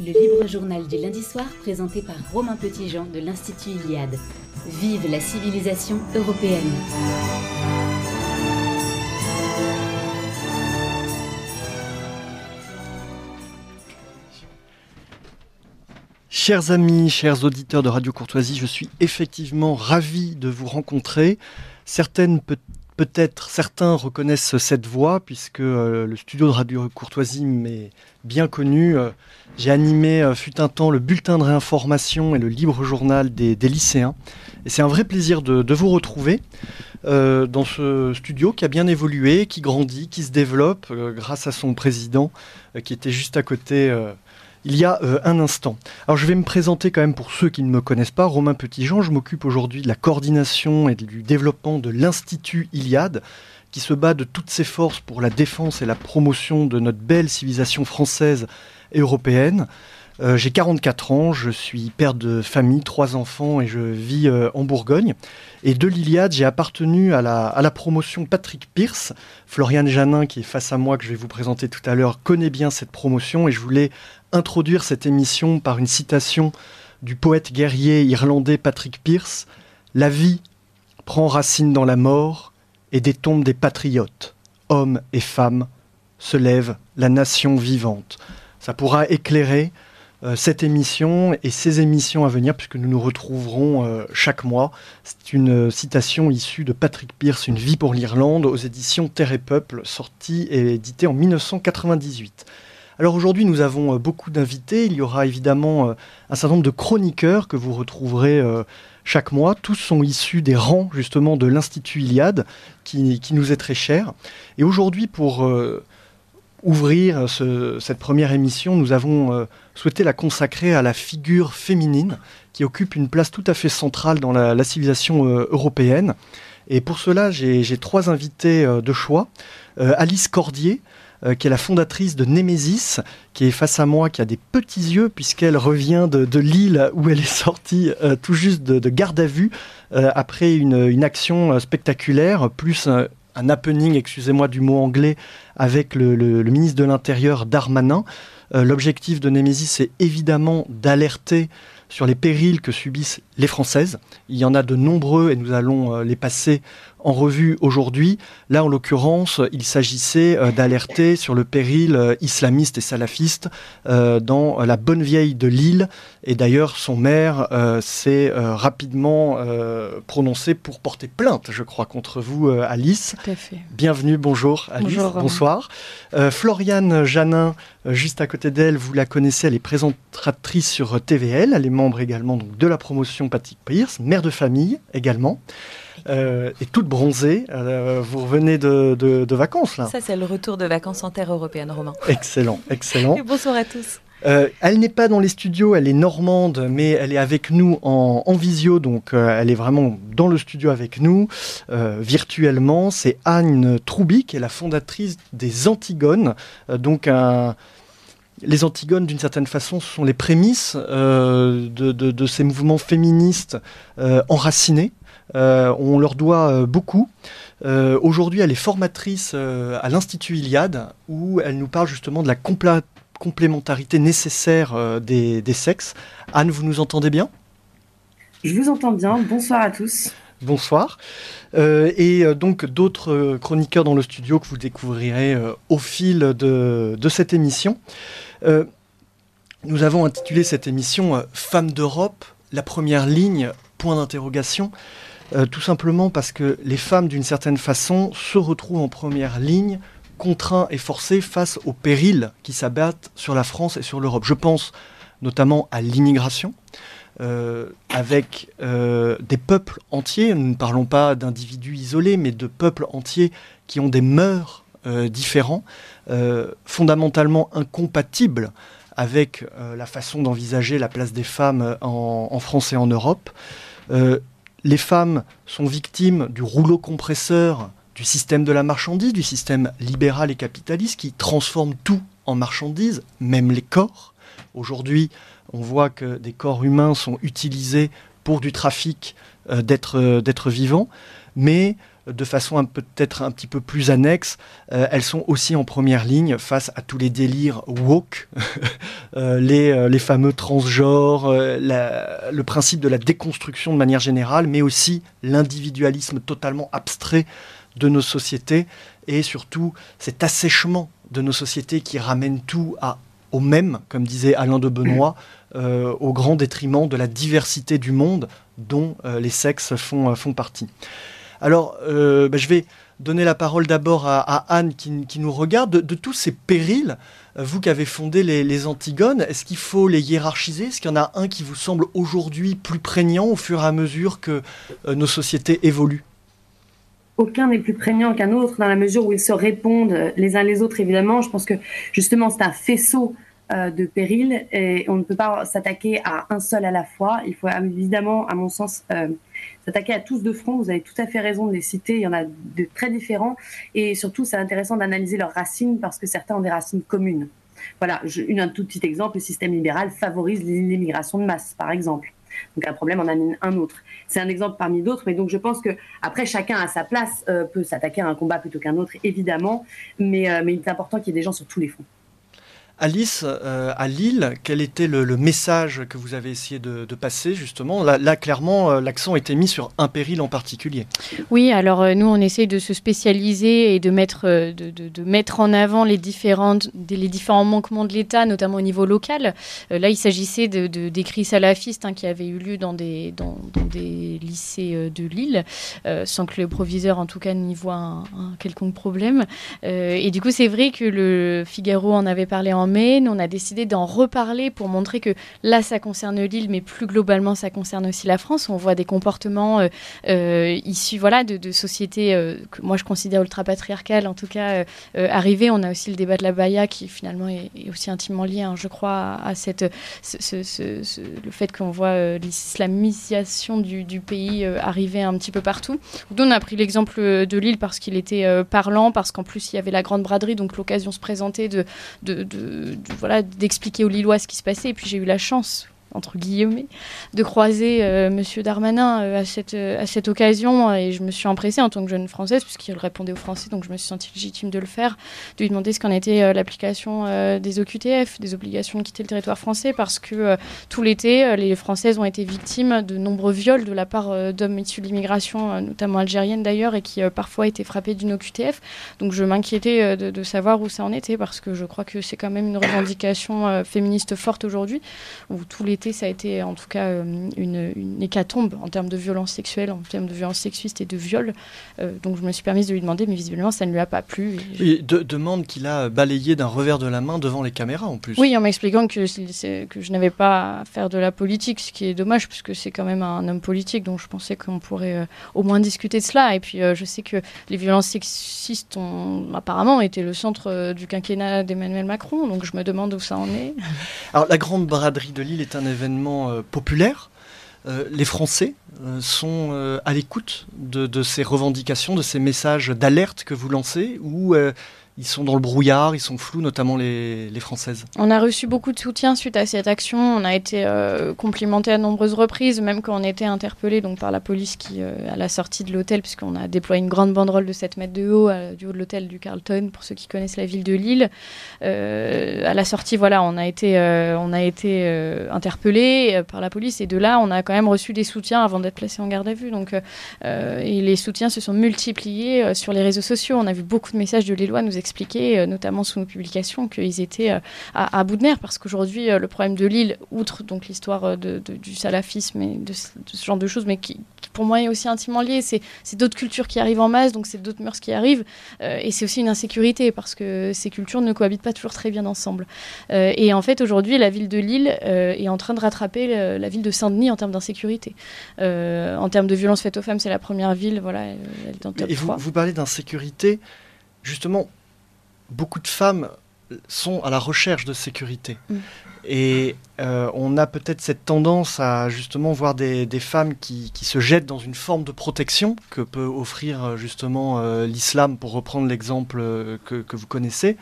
le libre journal du lundi soir présenté par Romain Petitjean de l'Institut Iliade. Vive la civilisation européenne. Chers amis, chers auditeurs de Radio Courtoisie, je suis effectivement ravi de vous rencontrer. Certaines peut-être certains reconnaissent cette voix puisque euh, le studio de Radio Courtoisie m'est bien connu. Euh, j'ai animé euh, fut un temps le bulletin de réinformation et le libre journal des, lycéens. Et c'est un vrai plaisir de, vous retrouver dans ce studio qui a bien évolué, qui grandit, qui se développe grâce à son président qui était juste à côté il y a euh, un instant. Alors je vais me présenter quand même pour ceux qui ne me connaissent pas. Romain Petitjean, je m'occupe aujourd'hui de la coordination et du développement de l'Institut Iliade qui se bat de toutes ses forces pour la défense et la promotion de notre belle civilisation française et européenne. Euh, j'ai 44 ans, je suis père de famille, trois enfants et je vis euh, en Bourgogne. Et de l'Iliade, j'ai appartenu à la, promotion Patrick Pierce. Floriane Janin, qui est face à moi, que je vais vous présenter tout à l'heure, connaît bien cette promotion et je voulais introduire cette émission par une citation du poète guerrier irlandais Patrick Pierce. La vie prend racine dans la mort et des tombes des patriotes, hommes et femmes, se lève la nation vivante. Ça pourra éclairer cette émission et ces émissions à venir, puisque nous nous retrouverons euh, chaque mois. C'est une citation issue de Patrick Pierce, Une vie pour l'Irlande, aux éditions Terre et Peuple, sortie et éditée en 1998. Alors aujourd'hui, nous avons euh, beaucoup d'invités. Il y aura évidemment euh, un certain nombre de chroniqueurs que vous retrouverez euh, chaque mois. Tous sont issus des rangs justement de l'Institut Iliade, qui, nous est très cher. Et aujourd'hui, pour ouvrir cette première émission, nous avons souhaité la consacrer à la figure féminine qui occupe une place tout à fait centrale dans la, civilisation européenne. Et pour cela, j'ai trois invités de choix. Alice Cordier, euh, qui est la fondatrice de Nemesis, qui est face à moi, qui a des petits yeux, puisqu'elle revient de, l'île où elle est sortie euh, tout juste de, garde à vue, euh, après une, action spectaculaire, plus un, happening, excusez-moi du mot anglais, avec le, ministre de l'Intérieur Darmanin. L'objectif de Nemesis, c'est évidemment d'alerter sur les périls que subissent les Françaises. Il y en a de nombreux et nous allons les passer en revue aujourd'hui. Là, en l'occurrence, il s'agissait euh, d'alerter sur le péril euh, islamiste et salafiste euh, dans la bonne vieille de Lille. Et d'ailleurs, son maire s'est rapidement prononcé pour porter plainte, je crois, contre vous, Alice. Tout à fait. Bienvenue, bonjour, Alice. Bonjour, Bonsoir. Floriane Janin, juste à côté d'elle, vous la connaissez, elle est présentatrice sur TVL. Elle est membre également donc, de la promotion Patrick Pierce, mère de famille également. Euh, et toute bronzée. Euh, vous revenez de, vacances là. Ça, c'est le retour de vacances en terre européenne, Romain. Excellent, excellent. Et bonsoir à tous. Euh, elle n'est pas dans les studios, elle est normande, mais elle est avec nous en, visio, donc elle est vraiment dans le studio avec nous, virtuellement. C'est Anne Troubi, qui est la fondatrice des Antigones, donc les Antigones, d'une certaine façon, sont les prémices de, ces mouvements féministes enracinés euh, on leur doit euh, beaucoup. Euh, aujourd'hui, elle est formatrice à l'Institut Iliade, où elle nous parle justement de la complémentarité nécessaire des, sexes. Anne, vous nous entendez bien? Je vous entends bien. Bonsoir à tous. Bonsoir. et donc d'autres chroniqueurs dans le studio que vous découvrirez au fil de, de cette émission. nous avons intitulé cette émission Femmes d'Europe, la première ligne, point d'interrogation. Euh, tout simplement parce que les femmes, d'une certaine façon, se retrouvent en première ligne, contraintes et forcées face aux périls qui s'abattent sur la France et sur l'Europe. Je pense notamment à l'immigration, euh, avec euh, des peuples entiers, nous ne parlons pas d'individus isolés, mais de peuples entiers qui ont des mœurs différents, fondamentalement incompatibles avec la façon d'envisager la place des femmes en, en, France et en Europe les femmes sont victimes du rouleau compresseur du système de la marchandise, du système libéral et capitaliste qui transforme tout en marchandise, même les corps. Aujourd'hui, on voit que des corps humains sont utilisés pour du trafic euh, euh, d'êtres vivants, mais de façon peut-être un petit peu plus annexe, elles sont aussi en première ligne face à tous les délires woke, les, fameux transgenres, le principe de la déconstruction de manière générale, mais aussi l'individualisme totalement abstrait de nos sociétés et surtout cet assèchement de nos sociétés qui ramène tout à, au même, comme disait Alain de Benoît, euh, au grand détriment de la diversité du monde dont euh, les sexes font, euh, font partie. Alors, bah, je vais donner la parole d'abord à, Anne qui, nous regarde. De, tous ces périls, vous qui avez fondé les, les Antigones, est-ce qu'il faut les hiérarchiser? Est-ce qu'il y en a un qui vous semble aujourd'hui plus prégnant au fur et à mesure que nos sociétés évoluent? Aucun n'est plus prégnant qu'un autre dans la mesure où ils se répondent les uns les autres, évidemment. Je pense que justement, c'est un faisceau euh, de périls et on ne peut pas s'attaquer à un seul à la fois. Il faut évidemment, à mon sens, euh, s'attaquer à tous de front. Vous avez tout à fait raison de les citer. Il y en a de très différents. Et surtout, c'est intéressant d'analyser leurs racines parce que certains ont des racines communes. Voilà, une, un tout petit exemple, le système libéral favorise l'immigration de masse, par exemple. Donc un problème en amène un autre. C'est un exemple parmi d'autres, mais donc je pense que après chacun à sa place euh, peut s'attaquer à un combat plutôt qu'un autre, évidemment, euh, mais il est important qu'il y ait des gens sur tous les fronts. Alice, euh, à Lille, quel était le, message que vous avez essayé de, passer justement? Là, clairement, euh, l'accent était mis sur un péril en particulier. Oui, alors euh, nous, on essaye de se spécialiser et de mettre, de, mettre en avant les, différentes, les différents manquements de l'État, notamment au niveau local. là, il s'agissait d'écrits salafistes hein, qui avaient eu lieu dans des, dans, des lycées de Lille, sans que le proviseur, en tout cas, n'y voit un, un quelconque problème. et du coup, c'est vrai que le Figaro en avait parlé en on a décidé d'en reparler pour montrer que là, ça concerne l'île, mais plus globalement, ça concerne aussi la France. On voit des comportements euh, euh, issus voilà, de, sociétés euh, que moi, je considère ultra-patriarcales, en tout cas, arriver. On a aussi le débat de la Baïa qui, finalement, est, aussi intimement lié, hein, je crois, à, cette, le fait qu'on voit l'islamisation du, pays arriver un petit peu partout. Donc, on a pris l'exemple de l'île parce qu'il était parlant, parce qu'en plus, il y avait la grande braderie, donc l'occasion se présentait de voilà, d'expliquer aux Lillois ce qui se passait. Et puis j'ai eu la chance, entre guillemets, de croiser euh, Monsieur Darmanin euh, à, cette, euh, à cette occasion. Et je me suis empressée en tant que jeune Française, puisqu'il répondait aux Français, donc je me suis sentie légitime de le faire, de lui demander ce qu'en était l'application des OQTF, des obligations de quitter le territoire français, parce que tout l'été, les Françaises ont été victimes de nombreux viols de la part d'hommes issus de l'immigration, notamment algérienne d'ailleurs, et qui parfois étaient frappés d'une OQTF. Donc je m'inquiétais de, de, savoir où ça en était, parce que je crois que c'est quand même une revendication féministe forte aujourd'hui, où tout l'été ça a été en tout cas euh, une, hécatombe en termes de violence sexuelle, en termes de violence sexuiste et de viol. Euh, donc je me suis permise de lui demander, mais visiblement ça ne lui a pas plu. Et de, demande qu'il a balayé d'un revers de la main devant les caméras en plus. Oui, en m'expliquant que, que je n'avais pas à faire de la politique, ce qui est dommage puisque c'est quand même un homme politique, donc je pensais qu'on pourrait euh, au moins discuter de cela. Et puis je sais que les violences sexistes ont apparemment été le centre du quinquennat d'Emmanuel Macron, donc je me demande où ça en est. Alors la grande braderie de Lille est un événement euh, populaire. Euh, les Français euh, sont à l'écoute de, de, ces revendications, de ces messages d'alerte que vous lancez, ou ils sont dans le brouillard, ils sont flous, notamment les, Françaises. On a reçu beaucoup de soutien suite à cette action. On a été euh, complimenté à nombreuses reprises, même quand on était interpellé donc, par la police qui, euh, à la sortie de l'hôtel, puisqu'on a déployé une grande banderole de 7 mètres de haut euh, du haut de l'hôtel du Carlton, pour ceux qui connaissent la ville de Lille. à la sortie, voilà, on a été, on a été interpellé par la police et de là, on a quand même reçu des soutiens avant d'être placé en garde à vue. Donc, et les soutiens se sont multipliés sur les réseaux sociaux. On a vu beaucoup de messages de Lillois nous expliquer, euh, notamment sous nos publications, qu'ils étaient euh, à, bout de nerfs. Parce qu'aujourd'hui, euh, le problème de l'île, outre donc l'histoire de, du salafisme et de, ce genre de choses, mais qui, pour moi est aussi intimement lié, c'est d'autres cultures qui arrivent en masse, donc c'est d'autres mœurs qui arrivent, et c'est aussi une insécurité parce que ces cultures ne cohabitent pas toujours très bien ensemble. et en fait, aujourd'hui, la ville de Lille est en train de rattraper la ville de Saint-Denis en termes d'insécurité. en termes de violence faite aux femmes, c'est la première ville, voilà, elle, est en top et vous, vous parlez d'insécurité, justement, beaucoup de femmes sont à la recherche de sécurité. Mm. Et euh, on a peut-être cette tendance à justement voir des, femmes qui, se jettent dans une forme de protection que peut offrir euh, justement euh, l'islam, pour reprendre l'exemple que, vous connaissez,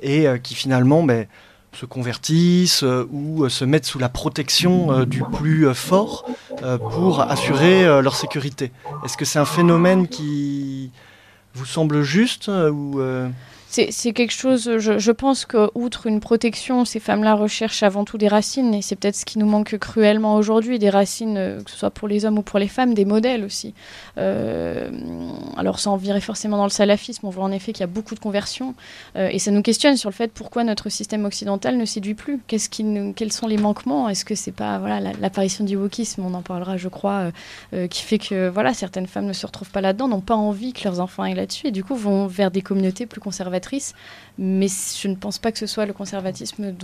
et qui finalement ben, se convertissent ou se mettent sous la protection du plus fort pour assurer leur sécurité. Est-ce que c'est un phénomène qui vous semble juste ou c'est quelque chose, je, pense qu'outre une protection, ces femmes-là recherchent avant tout des racines, et c'est peut-être ce qui nous manque cruellement aujourd'hui, des racines, euh, que ce soit pour les hommes ou pour les femmes, des modèles aussi. Euh, alors sans virer forcément dans le salafisme, on voit en effet qu'il y a beaucoup de conversions, euh, et ça nous questionne sur le fait pourquoi notre système occidental ne séduit plus. Quels sont les manquements? Est-ce que c'est pas voilà l'apparition du wokisme, on en parlera je crois, qui fait que voilà certaines femmes ne se retrouvent pas là-dedans, n'ont pas envie que leurs enfants aillent là-dessus, et du coup vont vers des communautés plus conservatrices mais je ne pense pas que ce soit le conservatisme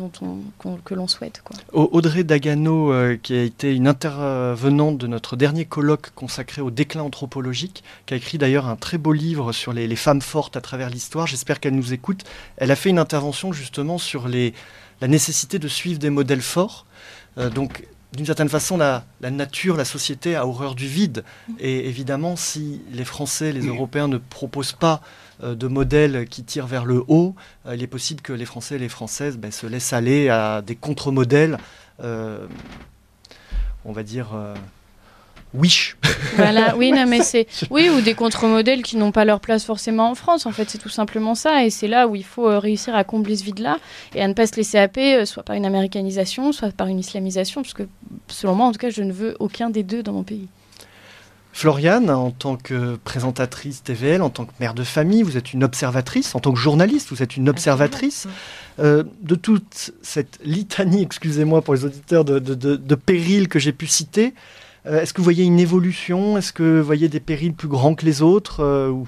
que l'on souhaite. Audrey Dagano, euh, qui a été une intervenante de notre dernier colloque consacré au déclin anthropologique, qui a écrit d'ailleurs un très beau livre sur les, femmes fortes à travers l'histoire, j'espère qu'elle nous écoute, elle a fait une intervention justement sur la nécessité de suivre des modèles forts. Euh, donc d'une certaine façon, la, la, nature, la société a horreur du vide. Et évidemment, si les Français, les Européens ne proposent pas euh, de modèles qui tirent vers le haut, euh, il est possible que les Français et les Françaises ben, se laissent aller à des contre-modèles, euh, on va dire wish. Voilà, oui, non, mais c'est oui ou des contre-modèles qui n'ont pas leur place forcément en France. En fait, c'est tout simplement ça, et c'est là où il faut réussir à combler ce vide-là et à ne pas se laisser happer, soit par une américanisation, soit par une islamisation, parce que selon moi, en tout cas, je ne veux aucun des deux dans mon pays. Floriane, en tant que présentatrice TVL, en tant que mère de famille, vous êtes une observatrice, en tant que journaliste, vous êtes une observatrice euh, de toute cette litanie, excusez-moi pour les auditeurs, de, de, périls que j'ai pu citer. Euh, est-ce que vous voyez une évolution? Est-ce que vous voyez des périls plus grands que les autres euh, ou,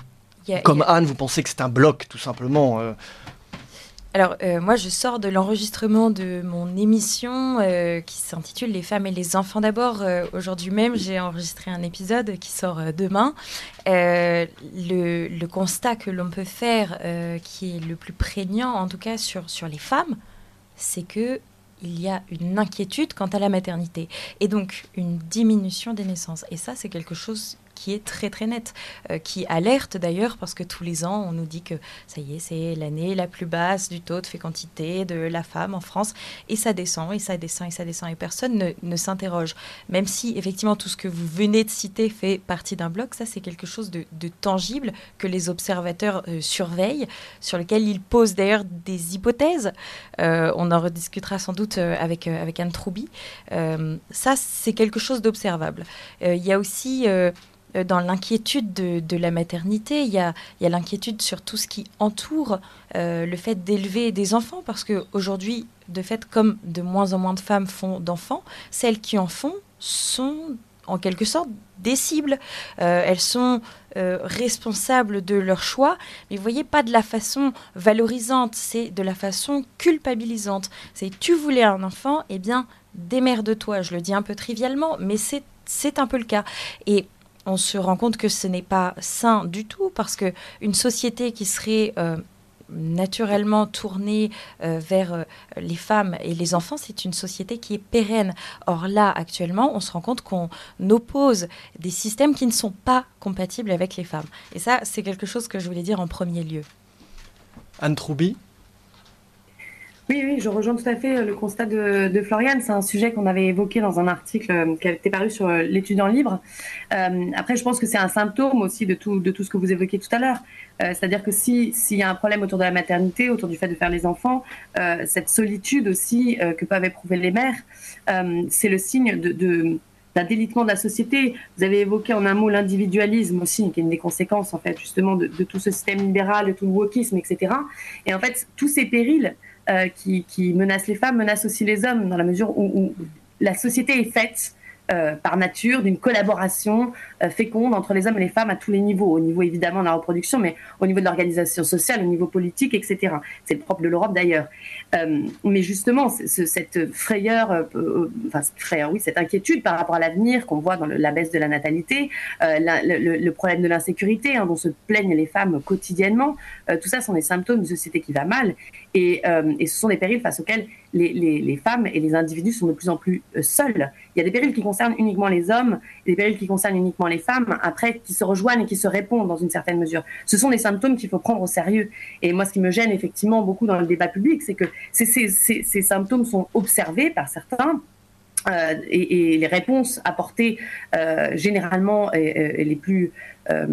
Comme Anne, vous pensez que c'est un bloc, tout simplement alors, euh, moi, je sors de l'enregistrement de mon émission qui s'intitule Les femmes et les enfants d'abord. Aujourd'hui même, j'ai enregistré un épisode qui sort demain. Le, le, constat que l'on peut faire, qui est le plus prégnant, en tout cas sur, sur les femmes, c'est que il y a une inquiétude quant à la maternité et donc une diminution des naissances. Et ça, c'est quelque chose qui est très très nette, euh, qui alerte d'ailleurs parce que tous les ans on nous dit que ça y est, c'est l'année la plus basse du taux de fécondité de la femme en France et ça descend et ça descend et ça descend et personne ne, s'interroge. Même si effectivement tout ce que vous venez de citer fait partie d'un bloc, ça c'est quelque chose de, tangible que les observateurs euh, surveillent, sur lequel ils posent d'ailleurs des hypothèses. Euh, on en rediscutera sans doute avec, avec Anne Troubi. ça c'est quelque chose d'observable. Il y a aussi dans l'inquiétude de, la maternité, il y a, l'inquiétude sur tout ce qui entoure euh, le fait d'élever des enfants, parce qu'aujourd'hui, de fait, comme de moins en moins de femmes font d'enfants, celles qui en font sont en quelque sorte des cibles. Euh, elles sont responsables de leur choix, mais vous voyez, pas de la façon valorisante, c'est de la façon culpabilisante. C'est tu voulais un enfant, eh bien, démerde-toi. Je le dis un peu trivialement, mais c'est un peu le cas. Et on se rend compte que ce n'est pas sain du tout parce que une société qui serait euh, naturellement tournée euh, vers euh, les femmes et les enfants, c'est une société qui est pérenne. Or là, actuellement, on se rend compte qu'on oppose des systèmes qui ne sont pas compatibles avec les femmes. Et ça, c'est quelque chose que je voulais dire en premier lieu. Anne Troubi oui, oui, je rejoins tout à fait euh, le constat de, de Floriane. C'est un sujet qu'on avait évoqué dans un article euh, qui été paru sur euh, l'étudiant libre. après, je pense que c'est un symptôme aussi de tout, de tout ce que vous évoquez tout à l'heure. C'est-à-dire que s'il y a un problème autour de la maternité, autour du fait de faire les enfants, cette solitude aussi que peuvent éprouver les mères, c'est le signe de, d'un délitement de la société. Vous avez évoqué en un mot l'individualisme aussi, qui est une des conséquences en fait justement de, de tout ce système libéral, de tout le wokisme, etc. Et en fait, tous ces périls qui, qui, menacent les femmes menacent aussi les hommes, dans la mesure où la société est faite euh, par nature d'une collaboration euh, féconde entre les hommes et les femmes à tous les niveaux, au niveau évidemment de la reproduction, mais au niveau de l'organisation sociale, au niveau politique, etc. C'est le propre de l'Europe d'ailleurs. Euh, mais justement, cette frayeur, enfin frayeur, oui, cette inquiétude par rapport à l'avenir qu'on voit dans la baisse de la natalité, le, problème de l'insécurité hein, dont se plaignent les femmes quotidiennement, tout ça sont des symptômes d'une société qui va mal et ce sont des périls face auxquels les, femmes et les individus sont de plus en plus seuls. Il y a des périls qui concernent uniquement les hommes, des périls qui concernent uniquement les femmes, après qui se rejoignent et qui se répondent dans une certaine mesure. Ce sont des symptômes qu'il faut prendre au sérieux. Et moi, ce qui me gêne effectivement beaucoup dans le débat public, c'est que ces, symptômes sont observés par certains. Euh, et, les réponses apportées euh, généralement et, les, plus, euh,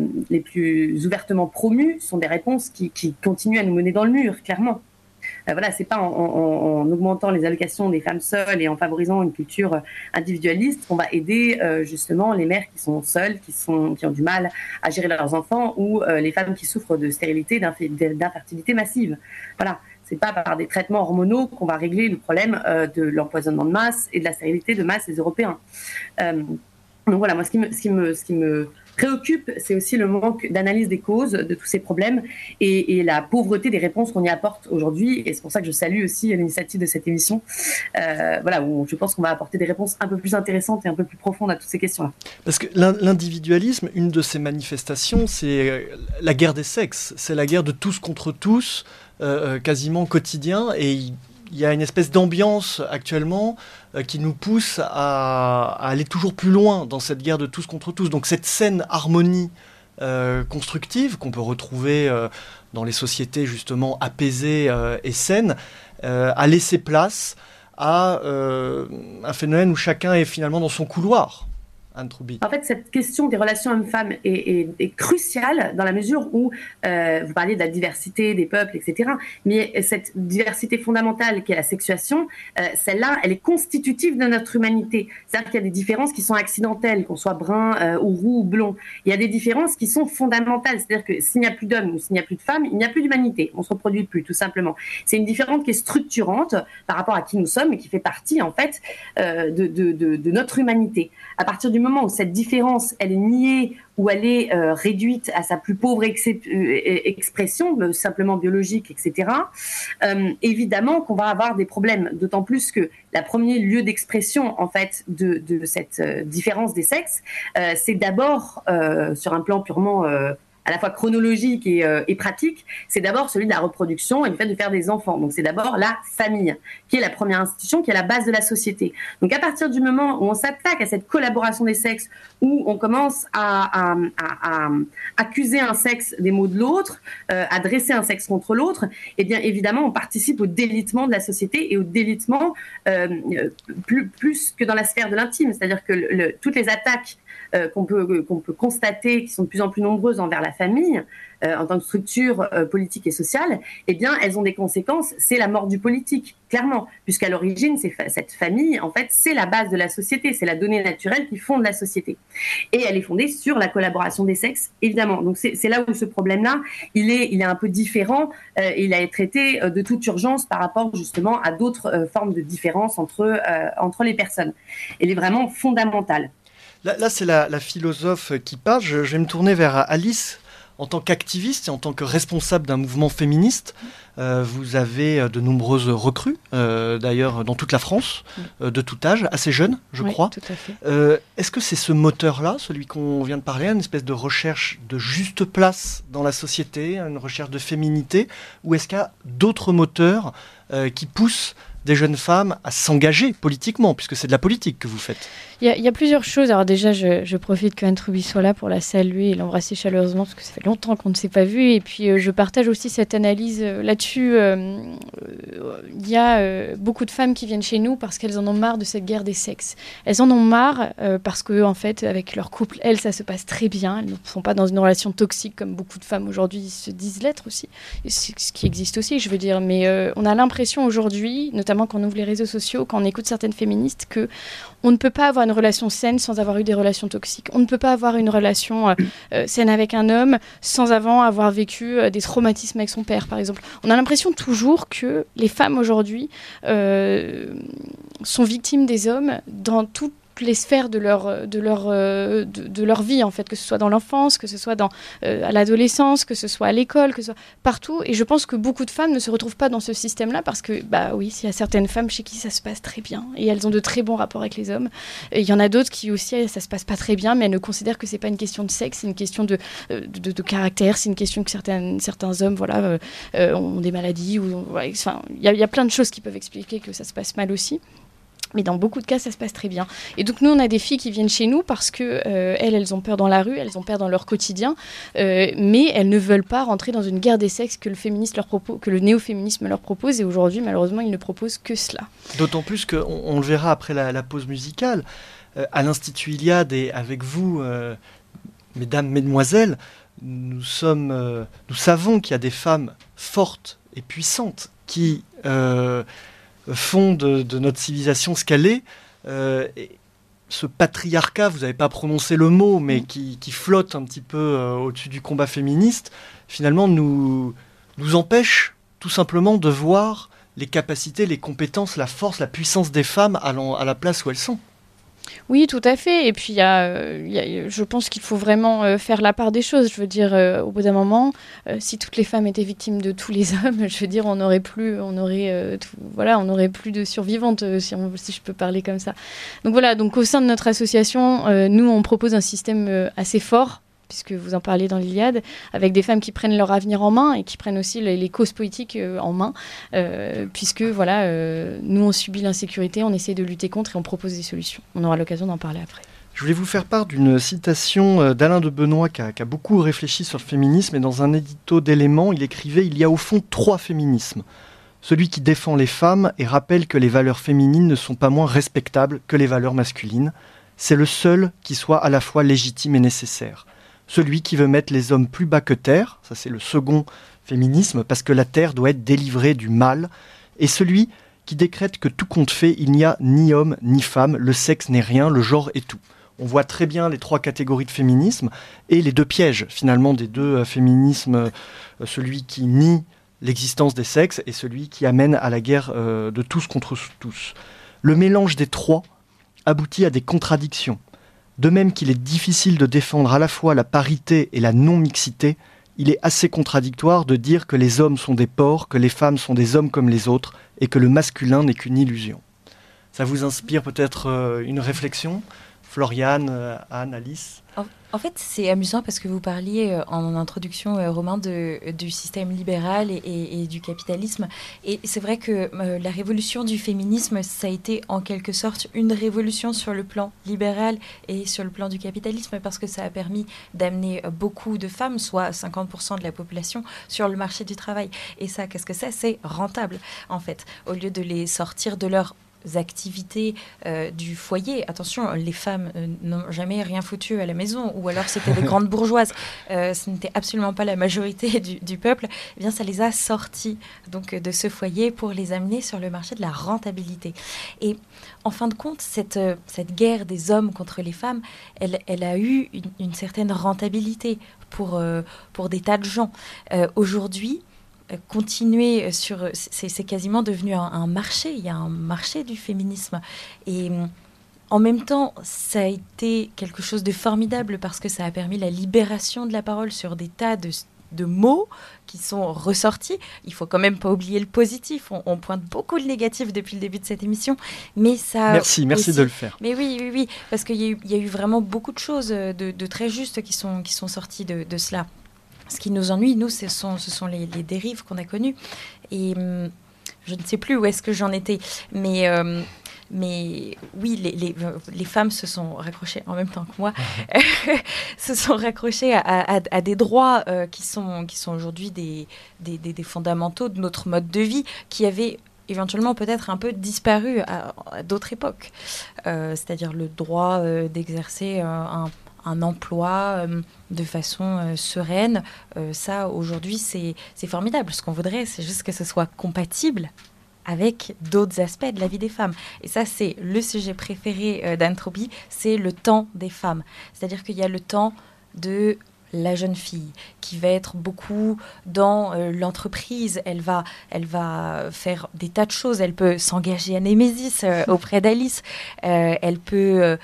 ouvertement promues sont des réponses qui continuent à nous mener dans le mur, clairement. Euh, voilà, c'est pas en, augmentant les allocations des femmes seules et en favorisant une culture individualiste qu'on va aider euh, justement les mères qui sont seules, qui sont qui ont du mal à gérer leurs enfants ou euh, les femmes qui souffrent de stérilité, d'infertilité massive. Voilà. C'est pas par des traitements hormonaux qu'on va régler le problème de l'empoisonnement de masse et de la stérilité de masse des Européens. donc voilà, moi ce qui me, ce qui me préoccupe, c'est aussi le manque d'analyse des causes de tous ces problèmes et, la pauvreté des réponses qu'on y apporte aujourd'hui. Et c'est pour ça que je salue aussi l'initiative de cette émission, euh, voilà, où je pense qu'on va apporter des réponses un peu plus intéressantes et un peu plus profondes à toutes ces questions-là. Parce que l'individualisme, une de ses manifestations, c'est euh, la guerre des sexes, c'est la guerre de tous contre tous, euh, quasiment quotidien, et y a une espèce d'ambiance actuellement euh, qui nous pousse à, aller toujours plus loin dans cette guerre de tous contre tous. Donc cette saine harmonie euh, constructive qu'on peut retrouver euh, dans les sociétés justement apaisées et saines a laissé place à un phénomène où chacun est finalement dans son couloir. En fait, cette question des relations hommes-femmes est, cruciale dans la mesure où euh, vous parliez de la diversité des peuples, etc. Mais cette diversité fondamentale qui est la sexuation, euh, celle-là, elle est constitutive de notre humanité. C'est-à-dire qu'il y a des différences qui sont accidentelles, qu'on soit brun euh, ou roux ou blond. Il y a des différences qui sont fondamentales. C'est-à-dire que s'il n'y a plus d'hommes ou s'il n'y a plus de femmes, il n'y a plus d'humanité. On se reproduit plus, tout simplement. C'est une différence qui est structurante par rapport à qui nous sommes et qui fait partie, en fait, de, de notre humanité. À partir du moment où cette différence, elle est niée ou elle est euh, réduite à sa plus pauvre euh, expression, euh, simplement biologique, etc., évidemment qu'on va avoir des problèmes. D'autant plus que la premier lieu d'expression, en fait, de, de cette différence des sexes, c'est d'abord, sur un plan purement à la fois chronologique euh, et, pratique, c'est d'abord celui de la reproduction et le fait de faire des enfants. Donc c'est d'abord la famille, qui est la première institution, qui est la base de la société. Donc à partir du moment où on s'attaque à cette collaboration des sexes, où on commence à, accuser un sexe des maux de l'autre, euh, à dresser un sexe contre l'autre, eh bien évidemment on participe au délitement de la société et au délitement euh, plus, plus que dans la sphère de l'intime. C'est-à-dire que toutes les attaques euh, qu'on peut, constater, qui sont de plus en plus nombreuses envers la famille, euh, en tant que structure euh, politique et sociale, eh bien, elles ont des conséquences. C'est la mort du politique, clairement, puisqu'à l'origine, cette famille, en fait, c'est la base de la société, c'est la donnée naturelle qui fonde la société. Et elle est fondée sur la collaboration des sexes, évidemment. Donc, c'est là où ce problème-là, il est, un peu différent. il a été traité de toute urgence par rapport, justement, à d'autres formes de différence entre, entre les personnes. Elle est vraiment fondamentale. Là, c'est la, philosophe qui parle. Je, vais me tourner vers Alice. En tant qu'activiste et en tant que responsable d'un mouvement féministe, euh, vous avez euh, de nombreuses recrues, euh, d'ailleurs dans toute la France, de tout âge, assez jeunes, je crois. Est-ce que c'est ce moteur-là, celui qu'on vient de parler, une espèce de recherche de juste place dans la société, une recherche de féminité, ou est-ce qu'il y a d'autres moteurs qui poussent des jeunes femmes à s'engager politiquement, puisque c'est de la politique que vous faites il y, a plusieurs choses. Alors déjà, je, profite que Anne soit là pour la saluer et l'embrasser chaleureusement, parce que ça fait longtemps qu'on ne s'est pas vu. Et puis, euh, je partage aussi cette analyse euh, là-dessus. Euh, il y a beaucoup de femmes qui viennent chez nous parce qu'elles en ont marre de cette guerre des sexes. Elles en ont marre parce que, en fait, avec leur couple, elles, ça se passe très bien. Elles ne sont pas dans une relation toxique comme beaucoup de femmes aujourd'hui se disent l'être aussi. Ce qui existe aussi, je veux dire. Mais on a l'impression aujourd'hui, notamment quand on ouvre les réseaux sociaux, quand on écoute certaines féministes, que on ne peut pas avoir une relation saine sans avoir eu des relations toxiques. On ne peut pas avoir une relation euh, euh, saine avec un homme sans avant avoir vécu euh, des traumatismes avec son père, par exemple. On a l'impression toujours que les femmes aujourd'hui sont victimes des hommes dans tout toutes les sphères de leur, de, leur, de, de, leur vie, en fait, que ce soit dans l'enfance, que ce soit dans, à l'adolescence, que ce soit à l'école, que ce soit partout. Et je pense que beaucoup de femmes ne se retrouvent pas dans ce système-là parce que, bah oui, il y a certaines femmes chez qui ça se passe très bien et elles ont de très bons rapports avec les hommes. il y en a d'autres qui aussi, ça se passe pas très bien, mais elles ne considèrent que c'est pas une question de sexe, c'est une question de, de, de caractère, c'est une question que certains, certains hommes, voilà, ont des maladies ou, enfin, il y a plein de choses qui peuvent expliquer que ça se passe mal aussi. Mais dans beaucoup de cas, ça se passe très bien. Et donc nous, on a des filles qui viennent chez nous parce que euh, elles, elles ont peur dans la rue, elles ont peur dans leur quotidien, euh, mais elles ne veulent pas rentrer dans une guerre des sexes que le féministe leur propose, que le néo-féminisme leur propose. Et aujourd'hui, malheureusement, il ne propose que cela. D'autant plus qu'on on le verra après la, pause musicale euh, à l'Institut Iliade et avec vous, mesdames, mesdemoiselles, nous sommes, nous savons qu'il y a des femmes fortes et puissantes qui fond de, notre civilisation ce qu'elle est. Euh, ce patriarcat, vous n'avez pas prononcé le mot, mais qui, flotte un petit peu euh, au-dessus du combat féministe, finalement nous, nous empêche tout simplement de voir les capacités, les compétences, la force, la puissance des femmes à la place où elles sont. Oui, tout à fait. Et puis, je pense qu'il faut vraiment euh, faire la part des choses. Je veux dire, euh, au bout d'un moment, euh, si toutes les femmes étaient victimes de tous les hommes, je veux dire, on n'aurait plus, on aurait, voilà, on aurait plus de survivantes, si, si, je peux parler comme ça. Donc voilà. Donc au sein de notre association, nous, on propose un système assez fort puisque vous en parlez dans l'Iliade, avec des femmes qui prennent leur avenir en main et qui prennent aussi les, causes politiques euh, en main, euh, puisque voilà, euh, nous on subit l'insécurité, on essaie de lutter contre et on propose des solutions. On aura l'occasion d'en parler après. Je voulais vous faire part d'une citation d'Alain de Benoît qui a, beaucoup réfléchi sur le féminisme et dans un édito d'éléments, il écrivait Il y a au fond trois féminismes. Celui qui défend les femmes et rappelle que les valeurs féminines ne sont pas moins respectables que les valeurs masculines. C'est le seul qui soit à la fois légitime et nécessaire celui qui veut mettre les hommes plus bas que terre, ça c'est le second féminisme, parce que la terre doit être délivrée du mal, et celui qui décrète que tout compte fait, il n'y a ni homme ni femme, le sexe n'est rien, le genre est tout. On voit très bien les trois catégories de féminisme et les deux pièges finalement des deux euh, féminismes, euh, celui qui nie l'existence des sexes et celui qui amène à la guerre euh, de tous contre tous. Le mélange des trois aboutit à des contradictions de même qu'il est difficile de défendre à la fois la parité et la non-mixité, il est assez contradictoire de dire que les hommes sont des porcs, que les femmes sont des hommes comme les autres, et que le masculin n'est qu'une illusion. Ça vous inspire peut-être euh, une réflexion? Floriane, euh, Anne, Alice? En fait, c'est amusant parce que vous parliez euh, en introduction, euh, Romain, du système libéral et, du capitalisme. Et c'est vrai que euh, la révolution du féminisme, ça a été en quelque sorte une révolution sur le plan libéral et sur le plan du capitalisme parce que ça a permis d'amener beaucoup de femmes, soit 50% de la population, sur le marché du travail. Et ça, qu'est-ce que c'est? C'est rentable, en fait. Au lieu de les sortir de leur activités euh, du foyer. Attention, les femmes euh, n'ont jamais rien foutu à la maison, ou alors c'était des grandes bourgeoises. Euh, ce n'était absolument pas la majorité du, peuple. Eh bien, ça les a sorties donc de ce foyer pour les amener sur le marché de la rentabilité. Et en fin de compte, cette, cette guerre des hommes contre les femmes, elle, elle a eu une, une certaine rentabilité pour, pour des tas de gens. Aujourd'hui, continuer sur. C'est quasiment devenu un, marché. Il y a un marché du féminisme. Et mm, en même temps, ça a été quelque chose de formidable parce que ça a permis la libération de la parole sur des tas de, de mots qui sont ressortis. Il faut quand même pas oublier le positif. On, pointe beaucoup le négatif depuis le début de cette émission, mais ça. Merci, merci de le faire. Mais oui, oui, oui, parce qu'il y, y, a eu vraiment beaucoup de choses de, très justes qui sont qui sont sorties de, de cela. Ce qui nous ennuie, nous, ce sont, ce sont les, dérives qu'on a connues. Et hum, je ne sais plus où est-ce que j'en étais, mais, hum, mais oui, les, les, femmes se sont raccrochées en même temps que moi, se sont raccrochées à, à, des droits euh, qui sont, qui sont aujourd'hui des, des, des, fondamentaux de notre mode de vie, qui avaient éventuellement peut-être un peu disparu à, d'autres époques. Euh, c'est-à-dire le droit euh, d'exercer un, un emploi euh, de façon euh, sereine. Euh, ça, aujourd'hui, c'est formidable. Ce qu'on voudrait, c'est juste que ce soit compatible avec d'autres aspects de la vie des femmes. Et ça, c'est le sujet préféré d'Antropie, c'est le temps des femmes. C'est-à-dire qu'il y a le temps de la jeune fille, qui va être beaucoup dans euh, l'entreprise. Elle va, elle va faire des tas de choses. Elle peut s'engager à Némésis euh, auprès d'Alice. Euh, elle peut,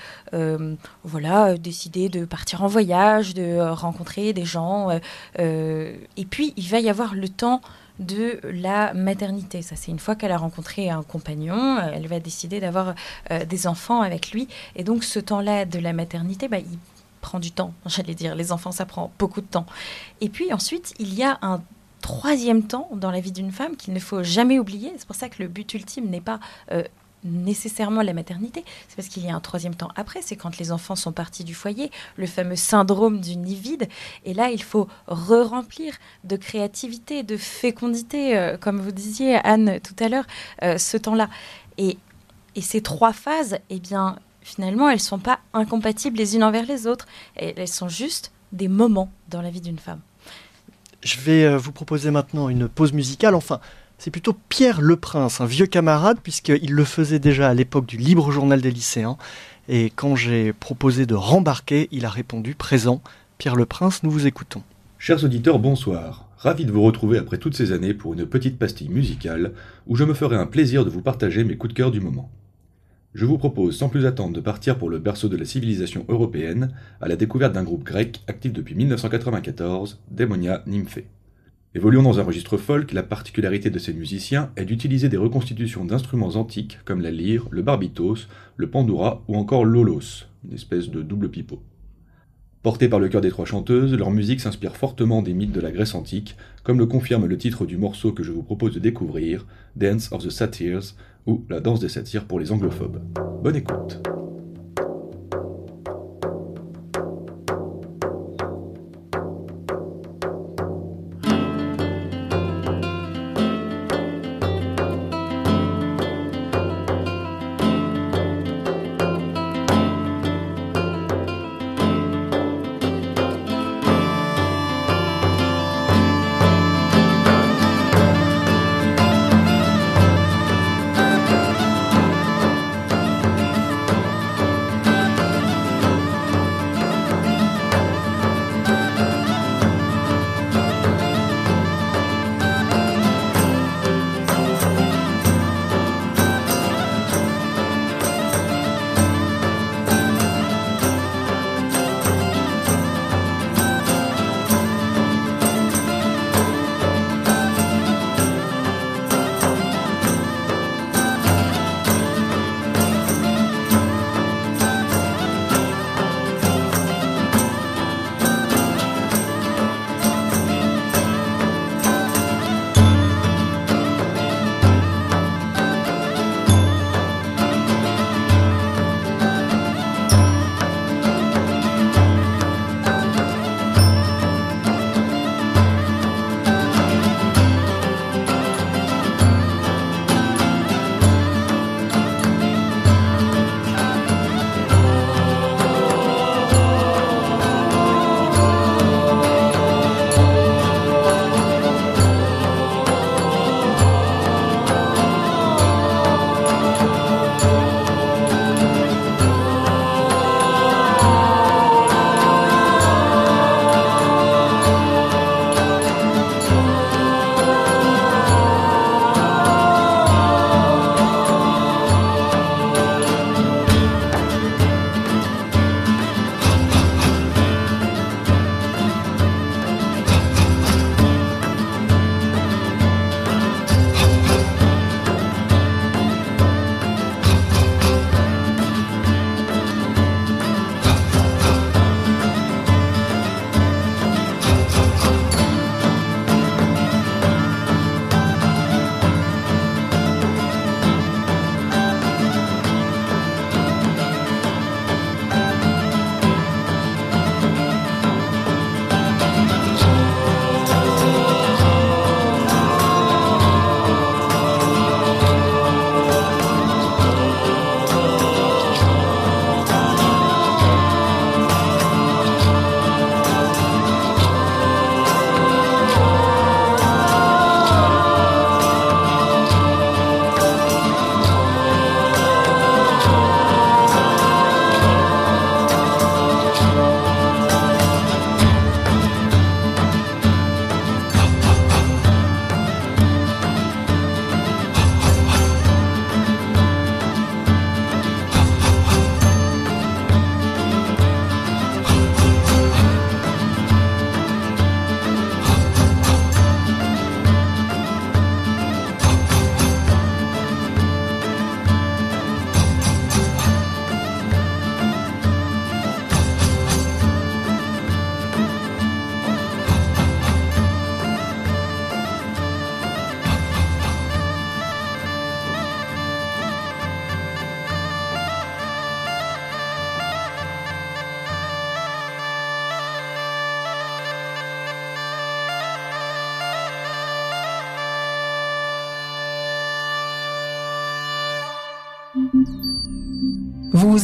voilà, décider de partir en voyage, de rencontrer des gens. et puis, il va y avoir le temps de la maternité. Ça, c'est une fois qu'elle a rencontré un compagnon, elle va décider d'avoir des enfants avec lui. Et donc, ce temps-là de la maternité, bah, il prend du temps, j'allais dire. Les enfants, ça prend beaucoup de temps. Et puis ensuite, il y a un troisième temps dans la vie d'une femme qu'il ne faut jamais oublier. C'est pour ça que le but ultime n'est pas euh, nécessairement la maternité, c'est parce qu'il y a un troisième temps après, c'est quand les enfants sont partis du foyer, le fameux syndrome du nid vide. Et là, il faut re-remplir de créativité, de fécondité, euh, comme vous disiez, Anne, tout à l'heure, euh, ce temps-là. Et, et ces trois phases, eh bien, finalement, elles ne sont pas incompatibles les unes envers les autres. Elles sont juste des moments dans la vie d'une femme. Je vais euh, vous proposer maintenant une pause musicale. Enfin, c'est plutôt Pierre Le Prince, un vieux camarade, puisqu'il le faisait déjà à l'époque du Libre Journal des lycéens. Et quand j'ai proposé de rembarquer, il a répondu présent. Pierre Le Prince, nous vous écoutons. Chers auditeurs, bonsoir. Ravi de vous retrouver après toutes ces années pour une petite pastille musicale où je me ferai un plaisir de vous partager mes coups de cœur du moment je vous propose sans plus attendre de partir pour le berceau de la civilisation européenne, à la découverte d'un groupe grec actif depuis 1994, Démonia Nymphée. Évoluant dans un registre folk, la particularité de ces musiciens est d'utiliser des reconstitutions d'instruments antiques comme la lyre, le barbitos, le pandoura ou encore l'olos, une espèce de double pipeau. Portés par le cœur des trois chanteuses, leur musique s'inspire fortement des mythes de la Grèce antique, comme le confirme le titre du morceau que je vous propose de découvrir, Dance of the Satyrs, ou La danse des satyres pour les anglophobes. Bonne écoute.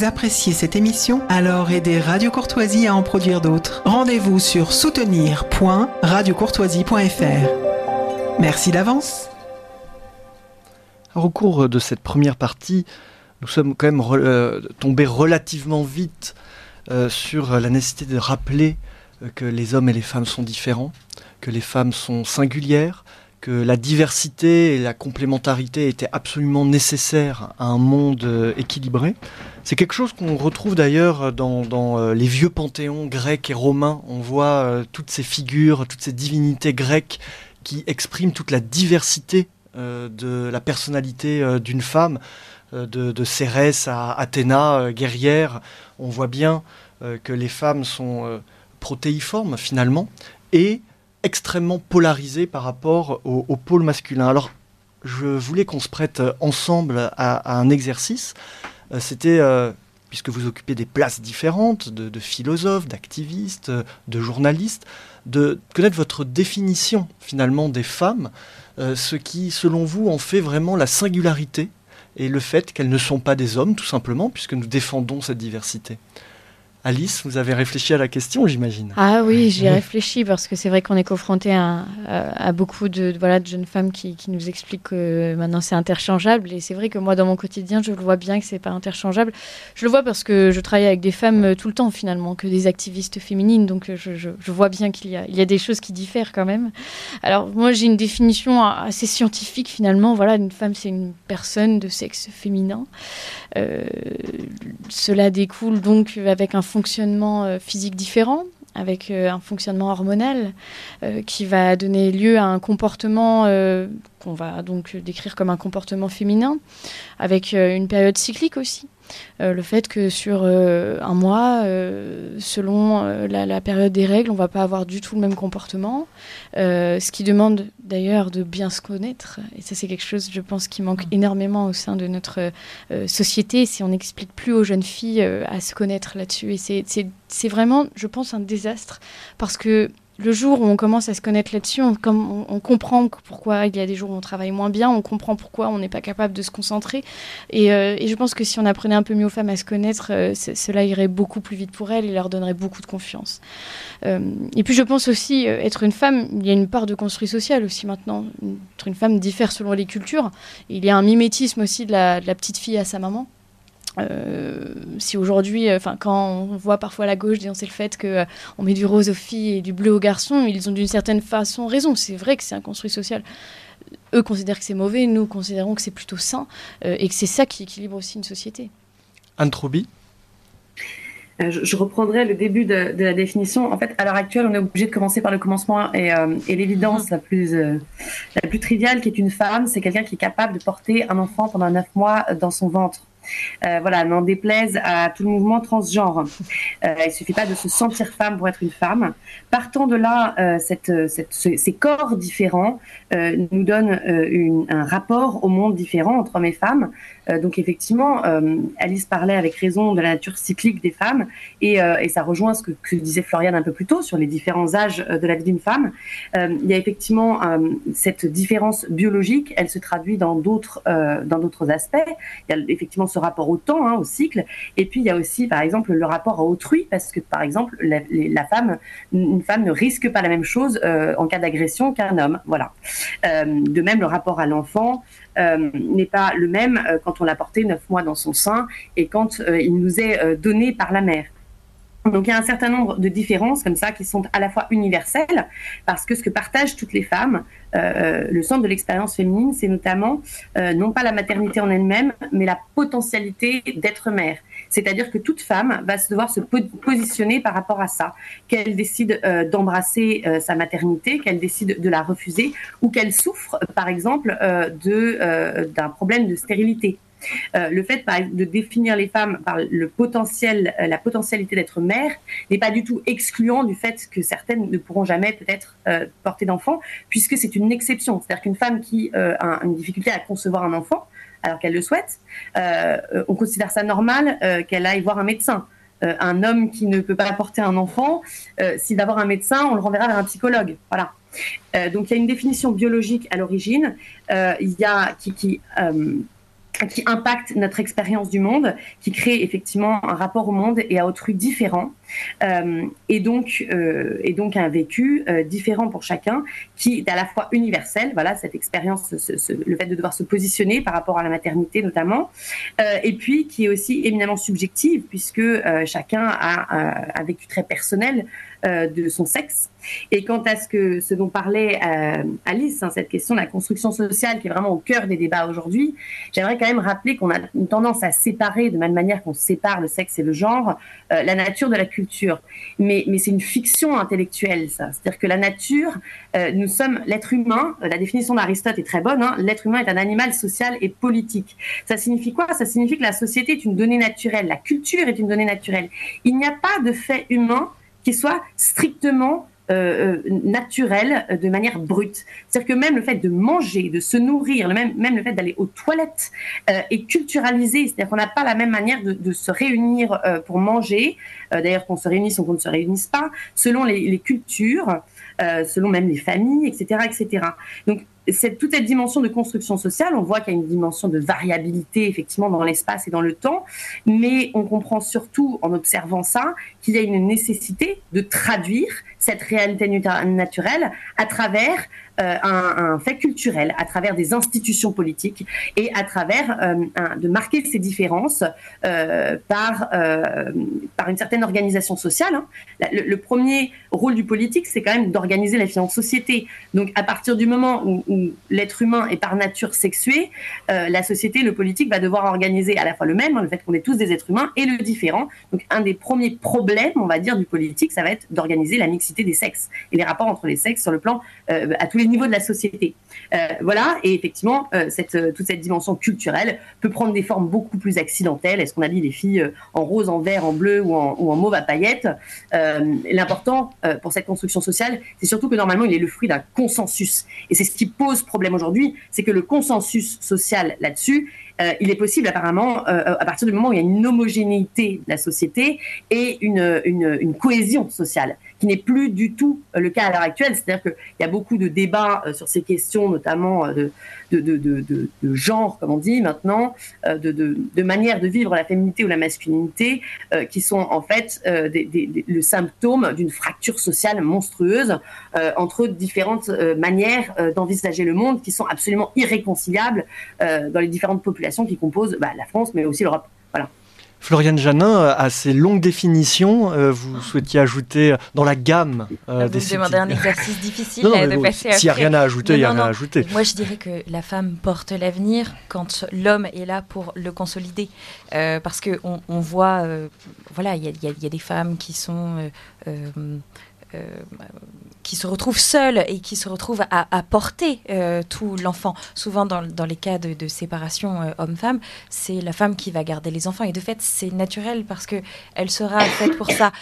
Appréciez cette émission Alors aidez Radio Courtoisie à en produire d'autres. Rendez-vous sur soutenir.radiocourtoisie.fr. Merci d'avance. Au cours de cette première partie, nous sommes quand même euh, tombés relativement vite euh, sur la nécessité de rappeler euh, que les hommes et les femmes sont différents, que les femmes sont singulières, que la diversité et la complémentarité étaient absolument nécessaires à un monde euh, équilibré. C'est quelque chose qu'on retrouve d'ailleurs dans, euh, les vieux panthéons grecs et romains. On voit euh, toutes ces figures, toutes ces divinités grecques qui expriment toute la diversité de la personnalité d'une femme, de, Cérès à Athéna, guerrière. On voit bien que les femmes sont protéiformes finalement et extrêmement polarisé par rapport au, pôle masculin. Alors, je voulais qu'on se prête ensemble à, un exercice. Euh, c'était, euh, puisque vous occupez des places différentes, de, philosophes, d'activistes, de journalistes, de connaître votre définition finalement des femmes, euh, ce qui, selon vous, en fait vraiment la singularité et le fait qu'elles ne sont pas des hommes, tout simplement, puisque nous défendons cette diversité. Alice, vous avez réfléchi à la question, j'imagine. Ah oui, j'ai réfléchi parce que c'est vrai qu'on est confronté à, beaucoup de, voilà, de jeunes femmes qui, nous expliquent que maintenant c'est interchangeable. Et c'est vrai que moi, dans mon quotidien, je le vois bien que c'est pas interchangeable. Je le vois parce que je travaille avec des femmes euh, tout le temps finalement, que des activistes féminines. Donc euh, je, vois bien qu'il y a, il y a des choses qui diffèrent quand même. Alors moi, j'ai une définition assez scientifique finalement. Voilà, une femme, c'est une personne de sexe féminin. Euh, cela découle donc avec un fonctionnement euh, physique différent, avec euh, un fonctionnement hormonal qui va donner lieu à un comportement qu'on va donc décrire comme un comportement féminin, avec une période cyclique aussi. Euh, le fait que sur euh, un mois, euh, selon la, période des règles, on va pas avoir du tout le même comportement, ce qui demande d'ailleurs de bien se connaître. Et ça, c'est quelque chose, je pense, qui manque mmh. énormément au sein de notre société. Si on n'explique plus aux jeunes filles à se connaître là-dessus, et c'est vraiment, je pense, un désastre parce que le jour où on commence à se connaître là-dessus, on, comprend pourquoi il y a des jours où on travaille moins bien, on comprend pourquoi on n'est pas capable de se concentrer. Et, euh, je pense que si on apprenait un peu mieux aux femmes à se connaître, euh, cela irait beaucoup plus vite pour elles et leur donnerait beaucoup de confiance. Euh, et puis je pense aussi, être une femme, il y a une part de construit social aussi maintenant. Être une femme diffère selon les cultures. Il y a un mimétisme aussi de la petite fille à sa maman. Euh, si aujourd'hui, euh, enfin, quand on voit parfois la gauche dénoncer le fait qu'on euh, on met du rose aux filles et du bleu aux garçons, ils ont d'une certaine façon raison. C'est vrai que c'est un construit social. Eux considèrent que c'est mauvais, nous considérons que c'est plutôt sain et que c'est ça qui équilibre aussi une société. Anne Troubi je, reprendrai le début de, la définition. En fait, à l'heure actuelle, on est obligé de commencer par le commencement et, et l'évidence la plus la plus triviale, qui est une femme, c'est quelqu'un qui est capable de porter un enfant pendant neuf mois dans son ventre. Euh, voilà, n'en déplaise à tout le mouvement transgenre. Euh, il suffit pas de se sentir femme pour être une femme. Partant de là, euh, cette, ces corps différents nous donnent un rapport au monde différent entre hommes et femmes. Donc effectivement, Alice parlait avec raison de la nature cyclique des femmes et, ça rejoint ce que, disait Floriane un peu plus tôt sur les différents âges de la vie d'une femme. il y a effectivement cette différence biologique, elle se traduit dans d'autres dans d'autres aspects. Il y a effectivement ce rapport au temps, hein, au cycle. Et puis il y a aussi, par exemple, le rapport à autrui, parce que par exemple, la, femme, une femme ne risque pas la même chose euh, en cas d'agression qu'un homme. Voilà. Euh, de même, le rapport à l'enfant euh, n'est pas le même quand on l'a porté neuf mois dans son sein et quand il nous est donné par la mère. Donc il y a un certain nombre de différences comme ça qui sont à la fois universelles, parce que ce que partagent toutes les femmes, euh, le centre de l'expérience féminine, c'est notamment euh, non pas la maternité en elle-même, mais la potentialité d'être mère. C'est-à-dire que toute femme va devoir se positionner par rapport à ça, qu'elle décide euh, d'embrasser sa maternité, qu'elle décide de la refuser, ou qu'elle souffre, par exemple, d'un problème de stérilité. Euh, le fait de définir les femmes par le potentiel, euh, la potentialité d'être mère n'est pas du tout excluant du fait que certaines ne pourront jamais peut-être euh, porter d'enfant, puisque c'est une exception. C'est-à-dire qu'une femme qui a une difficulté à concevoir un enfant, alors qu'elle le souhaite, on considère ça normal qu'elle aille voir un médecin. un homme qui ne peut pas porter un enfant, si d'avoir un médecin, on le renverra vers un psychologue. Voilà. donc il y a une définition biologique à l'origine, il y a qui, qui qui impacte notre expérience du monde, qui crée effectivement un rapport au monde et à autrui différent, euh, et donc euh, et donc un vécu euh, différent pour chacun, qui est à la fois universel, voilà cette expérience, le fait de devoir se positionner par rapport à la maternité notamment, et puis qui est aussi éminemment subjective puisque chacun a un vécu très personnel de son sexe. Et quant à ce, que, ce dont parlait Alice, hein, cette question de la construction sociale qui est vraiment au cœur des débats aujourd'hui, j'aimerais quand même rappeler qu'on a une tendance à séparer, de même manière qu'on sépare le sexe et le genre, la nature de la culture mais, c'est une fiction intellectuelle, ça. C'est-à-dire que la nature, euh, nous sommes l'être humain, euh, la définition d'Aristote est très bonne, hein, l'être humain est un animal social et politique. Ça signifie quoi? Ça signifie que la société est une donnée naturelle, la culture est une donnée naturelle. Il n'y a pas de fait humain qui soit strictement euh, euh, naturel euh, de manière brute. C'est-à-dire que même le fait de manger, de se nourrir, même, le fait d'aller aux toilettes est culturalisé. C'est-à-dire qu'on n'a pas la même manière de, se réunir pour manger, d'ailleurs qu'on se réunisse ou qu'on ne se réunisse pas, selon les, les cultures, selon même les familles, etc. etc. Donc cette, toute cette dimension de construction sociale, on voit qu'il y a une dimension de variabilité effectivement dans l'espace et dans le temps, mais on comprend surtout en observant ça qu'il y a une nécessité de traduire cette réalité naturelle à travers euh, un, fait culturel, à travers des institutions politiques et à travers euh, de marquer ces différences euh, par, par une certaine organisation sociale. Hein. Le, premier rôle du politique, c'est quand même d'organiser la vie en société. Donc à partir du moment où, l'être humain est par nature sexué, la société, le politique va devoir organiser à la fois le même, hein, le fait qu'on est tous des êtres humains, et le différent. Donc un des premiers problèmes, on va dire, du politique, ça va être d'organiser la mixité des sexes et les rapports entre les sexes sur le plan à tous les niveau de la société. Euh, voilà, et effectivement, euh, euh, toute cette dimension culturelle peut prendre des formes beaucoup plus accidentelles. Est-ce qu'on a dit les filles en rose, en vert, en bleu ou en, mauve à paillettes L'important pour cette construction sociale, c'est surtout que normalement, il est le fruit d'un consensus. Et c'est ce qui pose problème aujourd'hui, c'est que le consensus social là-dessus, il est possible apparemment à partir du moment où il y a une homogénéité de la société et une cohésion sociale qui n'est plus du tout euh, le cas à l'heure actuelle. C'est-à-dire qu'il y a beaucoup de débats euh, sur ces questions, notamment euh, de, de, de, de genre, comme on dit maintenant, de, manière de vivre la féminité ou la masculinité, qui sont en fait le symptôme d'une fracture sociale monstrueuse entre différentes manières d'envisager le monde qui sont absolument irréconciliables dans les différentes populations qui composent bah, la France, mais aussi l'Europe. Voilà. Floriane Janin, à ces longues définitions, euh, vous souhaitiez ajouter dans la gamme euh, des Vous demandez un exercice difficile de passer S'il n'y a rien à ajouter, il n'y a rien à ajouter. Moi, je dirais que la femme porte l'avenir quand l'homme est là pour le consolider. Euh, parce qu'on on voit, voilà, il y, y a, des femmes qui sont euh, qui se retrouvent seuls et qui se retrouvent à, porter euh, tout l'enfant. Souvent, dans, dans, les cas de, séparation euh, homme-femme, c'est la femme qui va garder les enfants. Et de fait, c'est naturel parce que elle sera faite pour ça.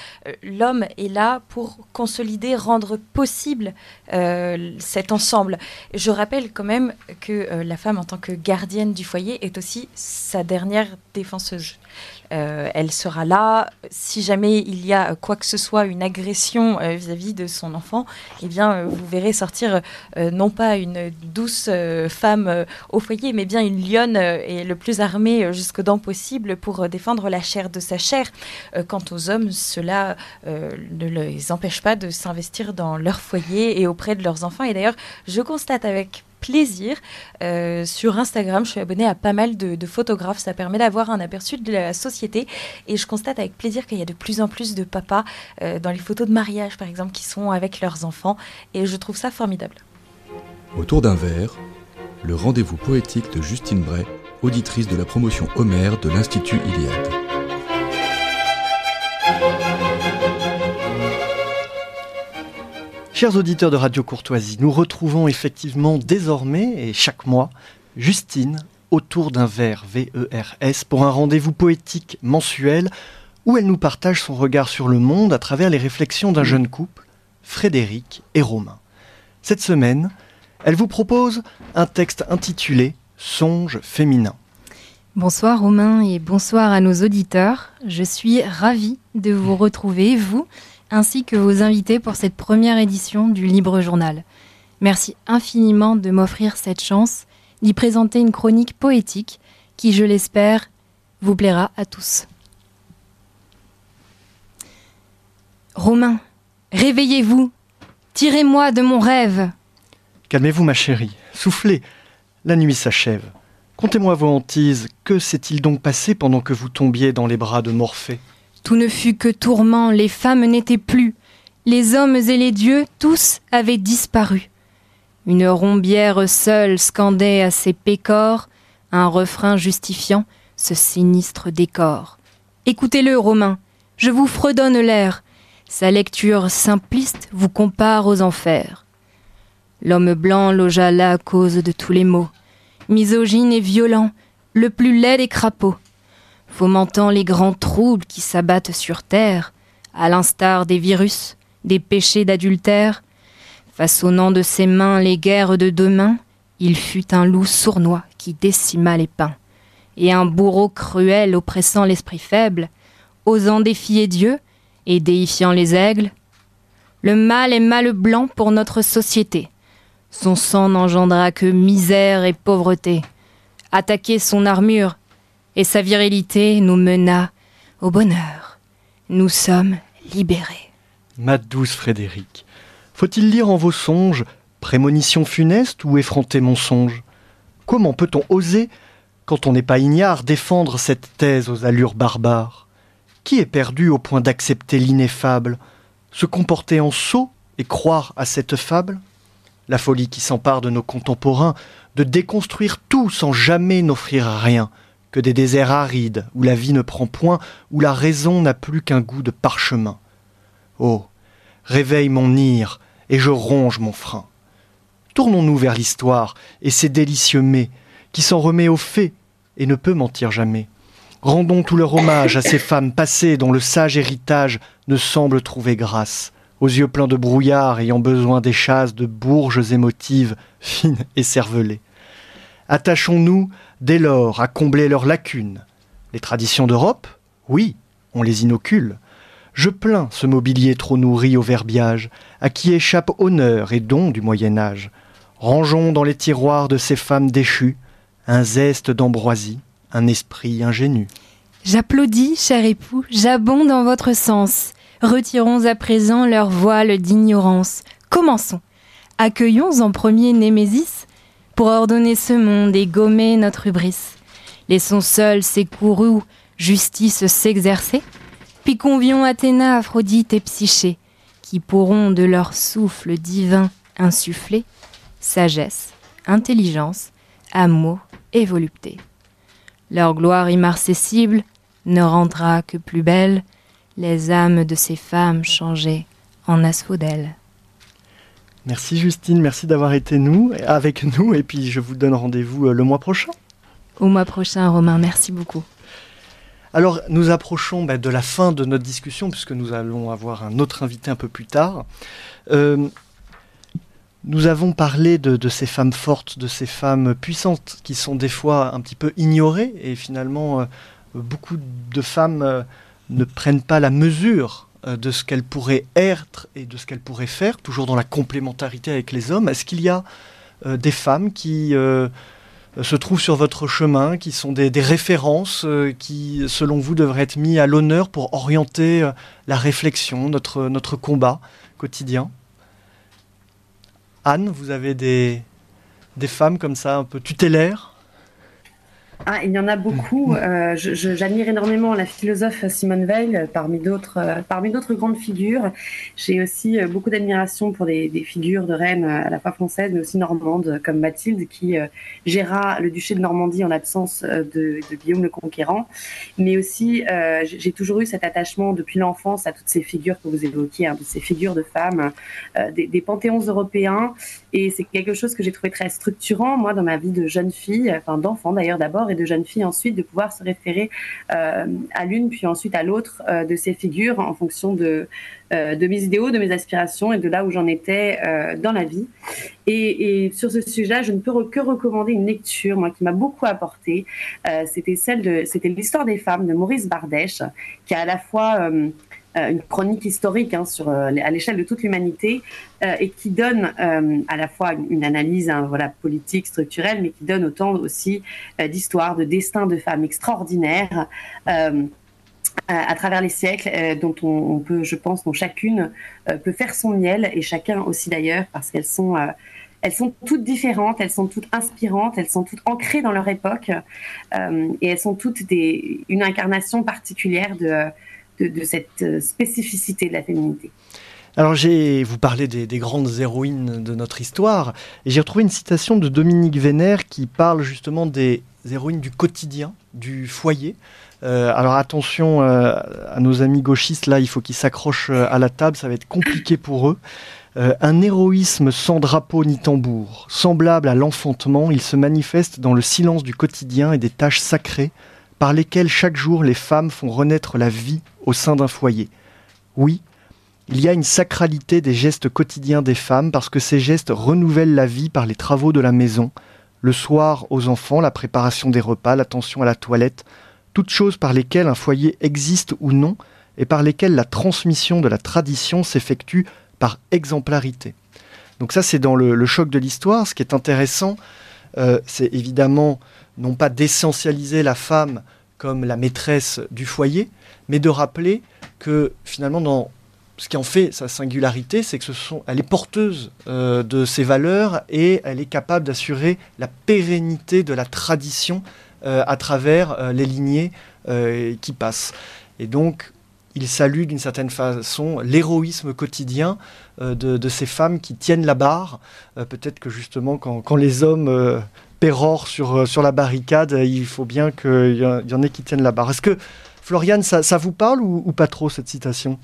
L'homme est là pour consolider, rendre possible cet ensemble. Je rappelle quand même que la femme, en tant que gardienne du foyer, est aussi sa dernière défenseuse. Euh, elle sera là. Si jamais il y a quoi que ce soit, une agression euh, vis-à-vis de son enfant, eh bien, euh, vous verrez sortir non pas une douce femme au foyer, mais bien une lionne et le plus armée jusqu'aux dents possible pour défendre la chair de sa chair. quant aux hommes, cela ne les empêche pas de s'investir dans leur foyer et auprès de leurs enfants. Et d'ailleurs, je constate avec plaisir. Euh, sur Instagram, je suis abonnée à pas mal de, photographes. Ça permet d'avoir un aperçu de la société. Et je constate avec plaisir qu'il y a de plus en plus de papas euh, dans les photos de mariage, par exemple, qui sont avec leurs enfants. Et je trouve ça formidable. Autour d'un verre, le rendez-vous poétique de Justine Bray, auditrice de la promotion Homère de l'Institut Iliade. Chers auditeurs de Radio Courtoisie, nous retrouvons effectivement désormais et chaque mois Justine autour d'un verre VERS pour un rendez-vous poétique mensuel où elle nous partage son regard sur le monde à travers les réflexions d'un jeune couple, Frédéric et Romain. Cette semaine, elle vous propose un texte intitulé Songe féminin. Bonsoir Romain et bonsoir à nos auditeurs. Je suis ravie de vous retrouver, vous, ainsi que vos invités pour cette première édition du Libre Journal. Merci infiniment de m'offrir cette chance d'y présenter une chronique poétique qui, je l'espère, vous plaira à tous. Romain, réveillez-vous, tirez-moi de mon rêve. Calmez-vous, ma chérie, soufflez, la nuit s'achève. Contez-moi vos hantises, que s'est-il donc passé pendant que vous tombiez dans les bras de Morphée? Tout ne fut que tourment, les femmes n'étaient plus, les hommes et les dieux, tous avaient disparu. Une rombière seule scandait à ses pécores un refrain justifiant ce sinistre décor. Écoutez-le, Romain, je vous fredonne l'air. Sa lecture simpliste vous compare aux enfers. L'homme blanc logea là à cause de tous les maux, misogyne et violent, le plus laid des crapauds, fomentant les grands troubles qui s'abattent sur terre, à l'instar des virus, des péchés d'adultère, façonnant de ses mains les guerres de demain, il fut un loup sournois qui décima les pins, et un bourreau cruel oppressant l'esprit faible, osant défier Dieu et déifiant les aigles. Le mal est mal blanc pour notre société. Son sang n'engendra que misère et pauvreté. Attaquer son armure et sa virilité nous mena au bonheur. Nous sommes libérés. Ma douce Frédéric, faut-il lire en vos songes prémonition funeste ou effronté mensonge Comment peut-on oser, quand on n'est pas ignare, défendre cette thèse aux allures barbares? Qui est perdu au point d'accepter l'ineffable Se comporter en sot et croire à cette fable? La folie qui s'empare de nos contemporains, de déconstruire tout sans jamais n'offrir rien, que des déserts arides, où la vie ne prend point, où la raison n'a plus qu'un goût de parchemin. Oh, réveille mon ire, et je ronge mon frein. Tournons-nous vers l'histoire et ses délicieux mets, qui s'en remet aux faits et ne peut mentir jamais. Rendons tout leur hommage à ces femmes passées dont le sage héritage ne semble trouver grâce, aux yeux pleins de brouillard ayant besoin des chasses de bourges émotives, fines et cervelées. Attachons-nous dès lors à combler leurs lacunes. Les traditions d'Europe Oui, on les inocule. Je plains ce mobilier trop nourri au verbiage, à qui échappe honneur et don du Moyen Âge. Rangeons dans les tiroirs de ces femmes déchues un zeste d'ambroisie, un esprit ingénu. J'applaudis, cher époux, j'abonde en votre sens. Retirons à présent leur voile d'ignorance. Commençons. Accueillons en premier Némésis pour ordonner ce monde et gommer notre hubris. Laissons seuls ces courroux justice s'exercer puis convions Athéna, Aphrodite et Psyché, qui pourront de leur souffle divin insuffler sagesse, intelligence, amour et volupté. Leur gloire immarcessible ne rendra que plus belle les âmes de ces femmes changées en asphodèles. Merci Justine, merci d'avoir été nous, avec nous, et puis je vous donne rendez-vous euh, le mois prochain. Au mois prochain, Romain, merci beaucoup. Alors, nous approchons bah, de la fin de notre discussion, puisque nous allons avoir un autre invité un peu plus tard. Euh, nous avons parlé de, ces femmes fortes, de ces femmes puissantes, qui sont des fois un petit peu ignorées, et finalement, euh, beaucoup de femmes euh, ne prennent pas la mesure de ce qu'elles pourraient être et de ce qu'elles pourraient faire, toujours dans la complémentarité avec les hommes. Est-ce qu'il y a des femmes qui euh, se trouvent sur votre chemin, qui sont des, références euh, qui, selon vous, devraient être mis à l'honneur pour orienter euh, la réflexion, notre, notre combat quotidien? Anne, vous avez des, des femmes comme ça, un peu tutélaires? Ah, il y en a beaucoup. Euh, J'admire énormément la philosophe Simone Veil, euh, parmi d'autres, euh, parmi d'autres grandes figures. J'ai aussi euh, beaucoup d'admiration pour des, des, figures de reines à la fois françaises mais aussi normandes, comme Mathilde, qui géra le duché de Normandie en l'absence de, de, Guillaume le Conquérant. Mais aussi, j'ai toujours eu cet attachement depuis l'enfance à toutes ces figures que vous évoquiez, hein, de ces figures de femmes, des, des panthéons européens. Et c'est quelque chose que j'ai trouvé très structurant, moi, dans ma vie de jeune fille, enfin d'enfant d'ailleurs d'abord et de jeunes filles ensuite, de pouvoir se référer euh, à l'une puis ensuite à l'autre euh, de ces figures en fonction de, euh, de mes idéaux, de mes aspirations et de là où j'en étais dans la vie. Et, sur ce sujet-là, je ne peux que recommander une lecture, moi, qui m'a beaucoup apporté. c'était celle de, c'était l'histoire des femmes de Maurice Bardèche, qui a à la fois une chronique historique hein, sur, à l'échelle de toute l'humanité et qui donne à la fois une, analyse hein, voilà, politique, structurelle, mais qui donne autant aussi d'histoires, de destins de femmes extraordinaires à travers les siècles, dont on, peut, je pense, dont chacune peut faire son miel, et chacun aussi d'ailleurs, parce qu'elles sont sont toutes différentes, elles sont toutes inspirantes, elles sont toutes ancrées dans leur époque euh, et elles sont toutes des, une incarnation particulière de, de, cette spécificité de la féminité. Alors j'ai vous parlez des, des, grandes héroïnes de notre histoire et j'ai retrouvé une citation de Dominique Vénère qui parle justement des héroïnes du quotidien, du foyer. Euh, alors attention euh, à nos amis gauchistes, là il faut qu'ils s'accrochent à la table, ça va être compliqué pour eux. Euh, un héroïsme sans drapeau ni tambour, semblable à l'enfantement, il se manifeste dans le silence du quotidien et des tâches sacrées par lesquelles chaque jour les femmes font renaître la vie au sein d'un foyer. Oui, il y a une sacralité des gestes quotidiens des femmes parce que ces gestes renouvellent la vie par les travaux de la maison, le soir aux enfants, la préparation des repas, l'attention à la toilette, toutes choses par lesquelles un foyer existe ou non et par lesquelles la transmission de la tradition s'effectue par exemplarité. Donc ça, c'est dans le, choc de l'histoire. Ce qui est intéressant, euh, c'est évidemment non pas d'essentialiser la femme comme la maîtresse du foyer, mais de rappeler que finalement, ce qui en fait sa singularité, c'est que elle est porteuse euh, de ses valeurs et elle est capable d'assurer la pérennité de la tradition euh, à travers les lignées qui passent. Et donc, il salue d'une certaine façon l'héroïsme quotidien euh, de, ces femmes qui tiennent la barre. Euh, peut-être que justement, quand, les hommes euh, pérorent sur, sur la barricade, il faut bien qu'il y, en ait qui tiennent la barre. Est-ce que, Floriane, ça, vous parle ou, pas trop cette citation?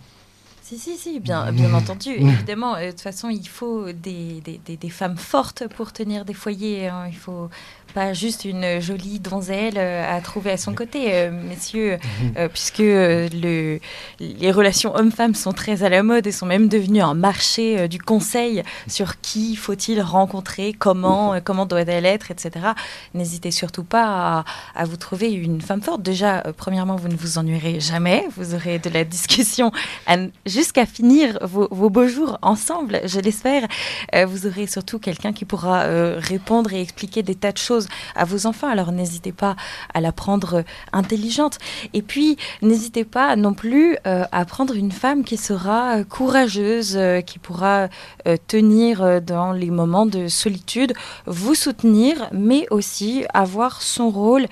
Si, si, si, bien, bien entendu. Évidemment, de toute façon, il faut des, des, femmes fortes pour tenir des foyers. Hein. Il faut pas juste une jolie donzelle euh, à trouver à son côté, euh, messieurs, mhm. euh, puisque le, les relations hommes-femmes sont très à la mode et sont même devenues un marché du conseil sur qui faut-il rencontrer, comment, comment doit-elle être, etc. N'hésitez surtout pas à, vous trouver une femme forte. Déjà, premièrement, vous ne vous ennuierez jamais, vous aurez de la discussion jusqu'à finir vos, vos, beaux jours ensemble, je l'espère. vous aurez surtout quelqu'un qui pourra répondre et expliquer des tas de choses à vos enfants. Alors n'hésitez pas à la prendre intelligente. Et puis n'hésitez pas non plus euh, à prendre une femme qui sera courageuse, euh, qui pourra euh, tenir dans les moments de solitude, vous soutenir, mais aussi avoir son rôle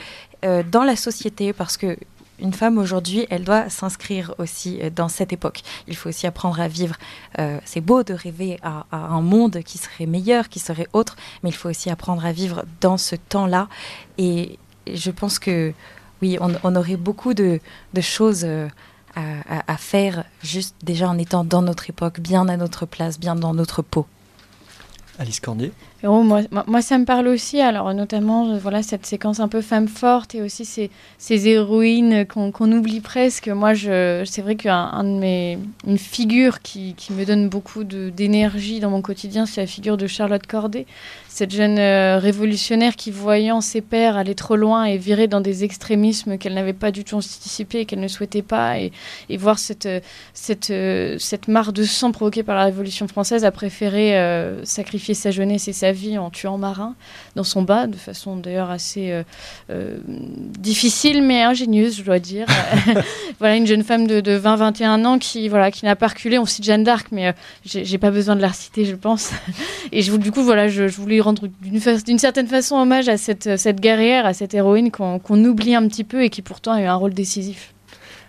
dans la société parce que une femme aujourd'hui, elle doit s'inscrire aussi euh, dans cette époque. Il faut aussi apprendre à vivre. Euh, c'est beau de rêver à, un monde qui serait meilleur, qui serait autre, mais il faut aussi apprendre à vivre dans ce temps-là. Et, je pense que oui, on, aurait beaucoup de, choses euh, à, faire juste déjà en étant dans notre époque, bien à notre place, bien dans notre peau. Alice Cordier moi, moi, ça me parle aussi, alors notamment euh, voilà cette séquence un peu femme forte et aussi ces, héroïnes qu'on oublie presque. Moi, c'est vrai qu'une un de mes, une figure qui, me donne beaucoup d'énergie dans mon quotidien, c'est la figure de Charlotte Corday cette jeune euh, révolutionnaire qui, voyant ses pères aller trop loin et virer dans des extrémismes qu'elle n'avait pas du tout anticipés et qu'elle ne souhaitait pas, et, voir cette, cette, euh, cette mare de sang provoquée par la Révolution française, a préféré sacrifier sa jeunesse et sa vie en tuant Marin dans son bas, de façon d'ailleurs assez difficile mais ingénieuse, je dois dire. voilà, une jeune femme de, de 20-21 ans qui, voilà, qui n'a pas reculé. On cite Jeanne d'Arc, mais j'ai pas besoin de la reciter, je pense. et je, du coup, voilà, je, je voulais rendre d'une certaine façon hommage à cette, cette guerrière, à cette héroïne qu'on oublie un petit peu et qui pourtant a eu un rôle décisif.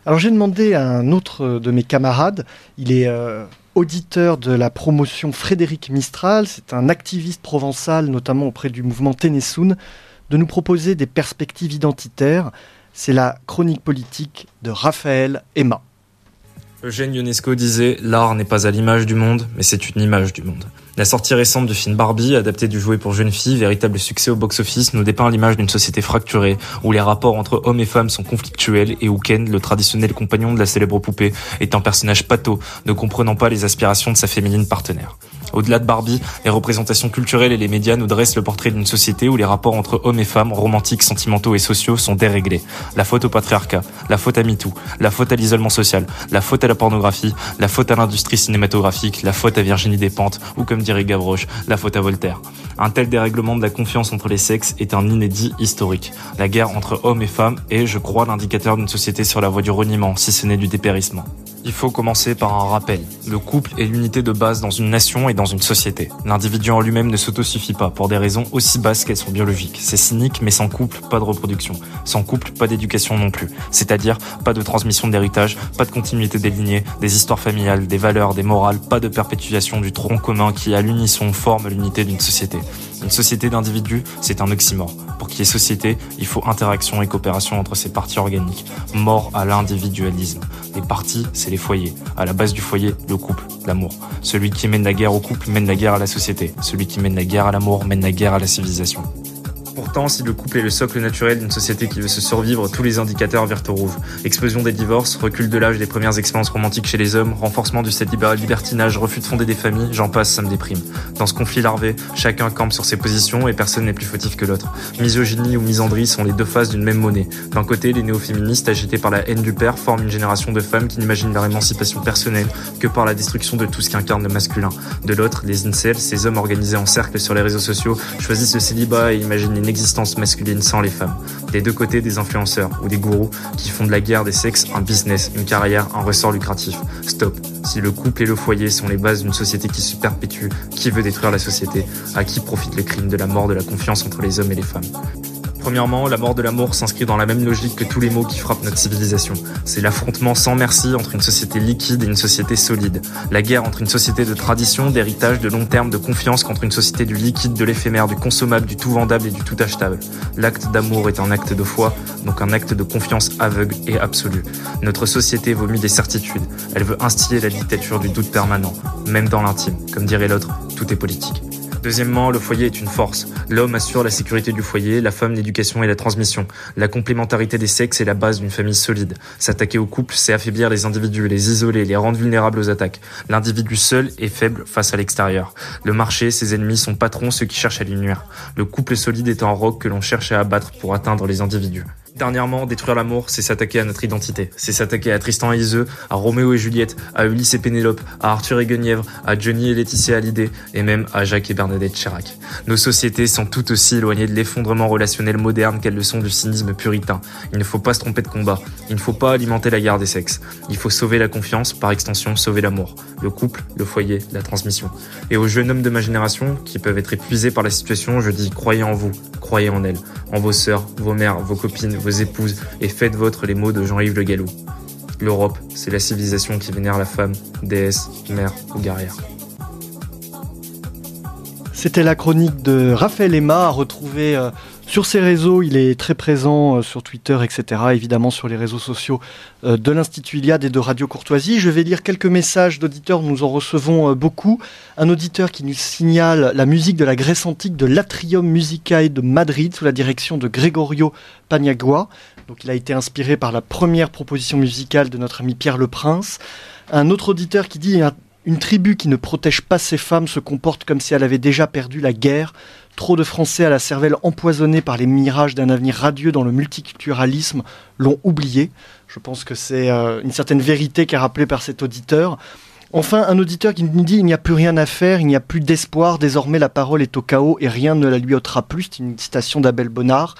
Alors j'ai demandé à un autre de mes camarades, il est euh, auditeur de la promotion Frédéric Mistral, c'est un activiste provençal, notamment auprès du mouvement Ténessoun, de nous proposer des perspectives identitaires. C'est la chronique politique de Raphaël Emma. Eugène Ionesco disait L'art n'est pas à l'image du monde, mais c'est une image du monde. La sortie récente du film Barbie, adapté du jouet pour jeunes filles, véritable succès au box-office, nous dépeint l'image d'une société fracturée, où les rapports entre hommes et femmes sont conflictuels et où Ken, le traditionnel compagnon de la célèbre poupée, est un personnage pâteau, ne comprenant pas les aspirations de sa féminine partenaire. Au-delà de Barbie, les représentations culturelles et les médias nous dressent le portrait d'une société où les rapports entre hommes et femmes, romantiques, sentimentaux et sociaux, sont déréglés. La faute au patriarcat, la faute à MeToo, la faute à l'isolement social, la faute à la pornographie, la faute à l'industrie cinématographique, la faute à Virginie Despentes, ou comme dirait Gavroche, la faute à Voltaire. Un tel dérèglement de la confiance entre les sexes est un inédit historique. La guerre entre hommes et femmes est, je crois, l'indicateur d'une société sur la voie du reniement, si ce n'est du dépérissement. Il faut commencer par un rappel. Le couple est l'unité de base dans une nation et dans une société. L'individu en lui-même ne s'autosuffit pas pour des raisons aussi basses qu'elles sont biologiques. C'est cynique, mais sans couple, pas de reproduction. Sans couple, pas d'éducation non plus. C'est-à-dire, pas de transmission d'héritage, pas de continuité des lignées, des histoires familiales, des valeurs, des morales, pas de perpétuation du tronc commun qui, à l'unisson, forme l'unité d'une société. Une société d'individus, c'est un oxymore. Pour qu'il y ait société, il faut interaction et coopération entre ces parties organiques. Mort à l'individualisme. Les parties, c'est les foyers. À la base du foyer, le couple, l'amour. Celui qui mène la guerre au couple mène la guerre à la société. Celui qui mène la guerre à l'amour mène la guerre à la civilisation. Pourtant, si le couple est le socle naturel d'une société qui veut se survivre, tous les indicateurs virent au rouge. Explosion des divorces, recul de l'âge des premières expériences romantiques chez les hommes, renforcement du libéral libertinage, refus de fonder des familles, j'en passe, ça me déprime. Dans ce conflit larvé, chacun campe sur ses positions et personne n'est plus fautif que l'autre. Misogynie ou misandrie sont les deux faces d'une même monnaie. D'un côté, les néo-féministes agités par la haine du père forment une génération de femmes qui n'imaginent leur émancipation personnelle que par la destruction de tout ce qui incarne le masculin. De l'autre, les incels, ces hommes organisés en cercle sur les réseaux sociaux, choisissent le célibat et imaginent existence masculine sans les femmes. Des deux côtés, des influenceurs ou des gourous qui font de la guerre des sexes un business, une carrière, un ressort lucratif. Stop. Si le couple et le foyer sont les bases d'une société qui se perpétue, qui veut détruire la société? À qui profite le crime de la mort de la confiance entre les hommes et les femmes? Premièrement, la mort de l'amour s'inscrit dans la même logique que tous les maux qui frappent notre civilisation. C'est l'affrontement sans merci entre une société liquide et une société solide. La guerre entre une société de tradition, d'héritage, de long terme, de confiance contre une société du liquide, de l'éphémère, du consommable, du tout vendable et du tout achetable. L'acte d'amour est un acte de foi, donc un acte de confiance aveugle et absolue. Notre société vomit des certitudes. Elle veut instiller la dictature du doute permanent, même dans l'intime. Comme dirait l'autre, tout est politique. Deuxièmement, le foyer est une force. L'homme assure la sécurité du foyer, la femme l'éducation et la transmission. La complémentarité des sexes est la base d'une famille solide. S'attaquer au couple, c'est affaiblir les individus, les isoler, les rendre vulnérables aux attaques. L'individu seul est faible face à l'extérieur. Le marché, ses ennemis, son patron, ceux qui cherchent à lui nuire. Le couple solide est un roc que l'on cherche à abattre pour atteindre les individus. Dernièrement, détruire l'amour, c'est s'attaquer à notre identité. C'est s'attaquer à Tristan et Iseux, à Roméo et Juliette, à Ulysse et Pénélope, à Arthur et Guenièvre, à Johnny et Laetitia Hallyday, et même à Jacques et Bernadette Chirac. Nos sociétés sont tout aussi éloignées de l'effondrement relationnel moderne qu'elles le sont du cynisme puritain. Il ne faut pas se tromper de combat. Il ne faut pas alimenter la guerre des sexes. Il faut sauver la confiance, par extension sauver l'amour. Le couple, le foyer, la transmission. Et aux jeunes hommes de ma génération, qui peuvent être épuisés par la situation, je dis croyez en vous, croyez en elles, en vos sœurs, vos mères, vos copines, épouses, et faites votre les mots de Jean-Yves Le Gallou. L'Europe, c'est la civilisation qui vénère la femme, déesse, mère ou guerrière. C'était la chronique de Raphaël Emma à retrouver euh, sur ses réseaux. Il est très présent euh, sur Twitter, etc. Évidemment sur les réseaux sociaux euh, de l'Institut Iliade et de Radio Courtoisie. Je vais lire quelques messages d'auditeurs. Nous en recevons beaucoup. Un auditeur qui nous signale la musique de la Grèce antique de l'Atrium Musicae de Madrid sous la direction de Gregorio Paniagua. Donc il a été inspiré par la première proposition musicale de notre ami Pierre Le Prince. Un autre auditeur qui dit une tribu qui ne protège pas ses femmes se comporte comme si elle avait déjà perdu la guerre. Trop de Français à la cervelle empoisonnée par les mirages d'un avenir radieux dans le multiculturalisme l'ont oublié. Je pense que c'est euh, une certaine vérité qui est rappelée par cet auditeur. Enfin, un auditeur qui nous dit il n'y a plus rien à faire, il n'y a plus d'espoir, désormais la parole est au chaos et rien ne la lui ôtera plus. C'est une citation d'Abel Bonnard.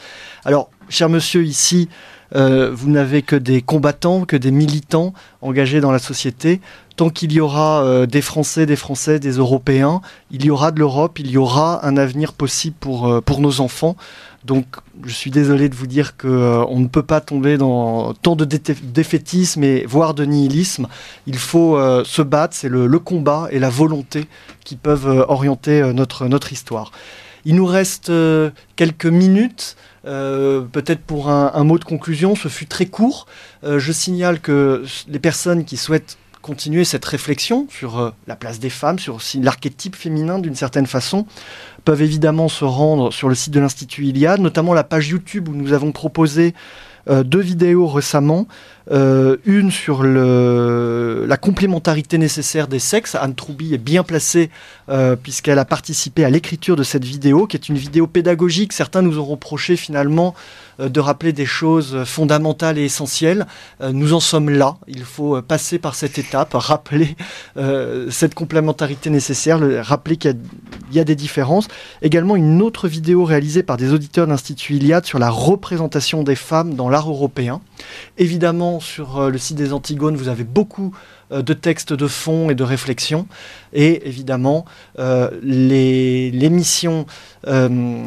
Alors, cher monsieur, ici, euh, vous n'avez que des combattants, que des militants engagés dans la société. Tant qu'il y aura euh, des Français, des Français, des Européens, il y aura de l'Europe, il y aura un avenir possible pour, euh, pour nos enfants. Donc, je suis désolé de vous dire qu'on on ne peut pas tomber dans tant de défaitisme et voire de nihilisme. Il faut se battre, c'est le, le, combat et la volonté qui peuvent orienter notre, notre histoire. Il nous reste quelques minutes. Euh, peut-être pour un, mot de conclusion, ce fut très court. Euh, je signale que les personnes qui souhaitent continuer cette réflexion sur euh, la place des femmes, sur l'archétype féminin d'une certaine façon, peuvent évidemment se rendre sur le site de l'Institut Iliade, notamment la page YouTube où nous avons proposé deux vidéos récemment. Une sur la complémentarité nécessaire des sexes. Anne Troubi est bien placée puisqu'elle a participé à l'écriture de cette vidéo, qui est une vidéo pédagogique. Certains nous ont reproché finalement euh, de rappeler des choses fondamentales et essentielles. Euh, nous en sommes là. Il faut euh, passer par cette étape, rappeler cette complémentarité nécessaire, rappeler qu'il y, a des différences. Également une autre vidéo réalisée par des auditeurs d'Institut Iliade sur la représentation des femmes dans l'art européen. Évidemment, sur le site des Antigones, vous avez beaucoup euh, de textes de fond et de réflexion. Et évidemment, euh, l'émission euh,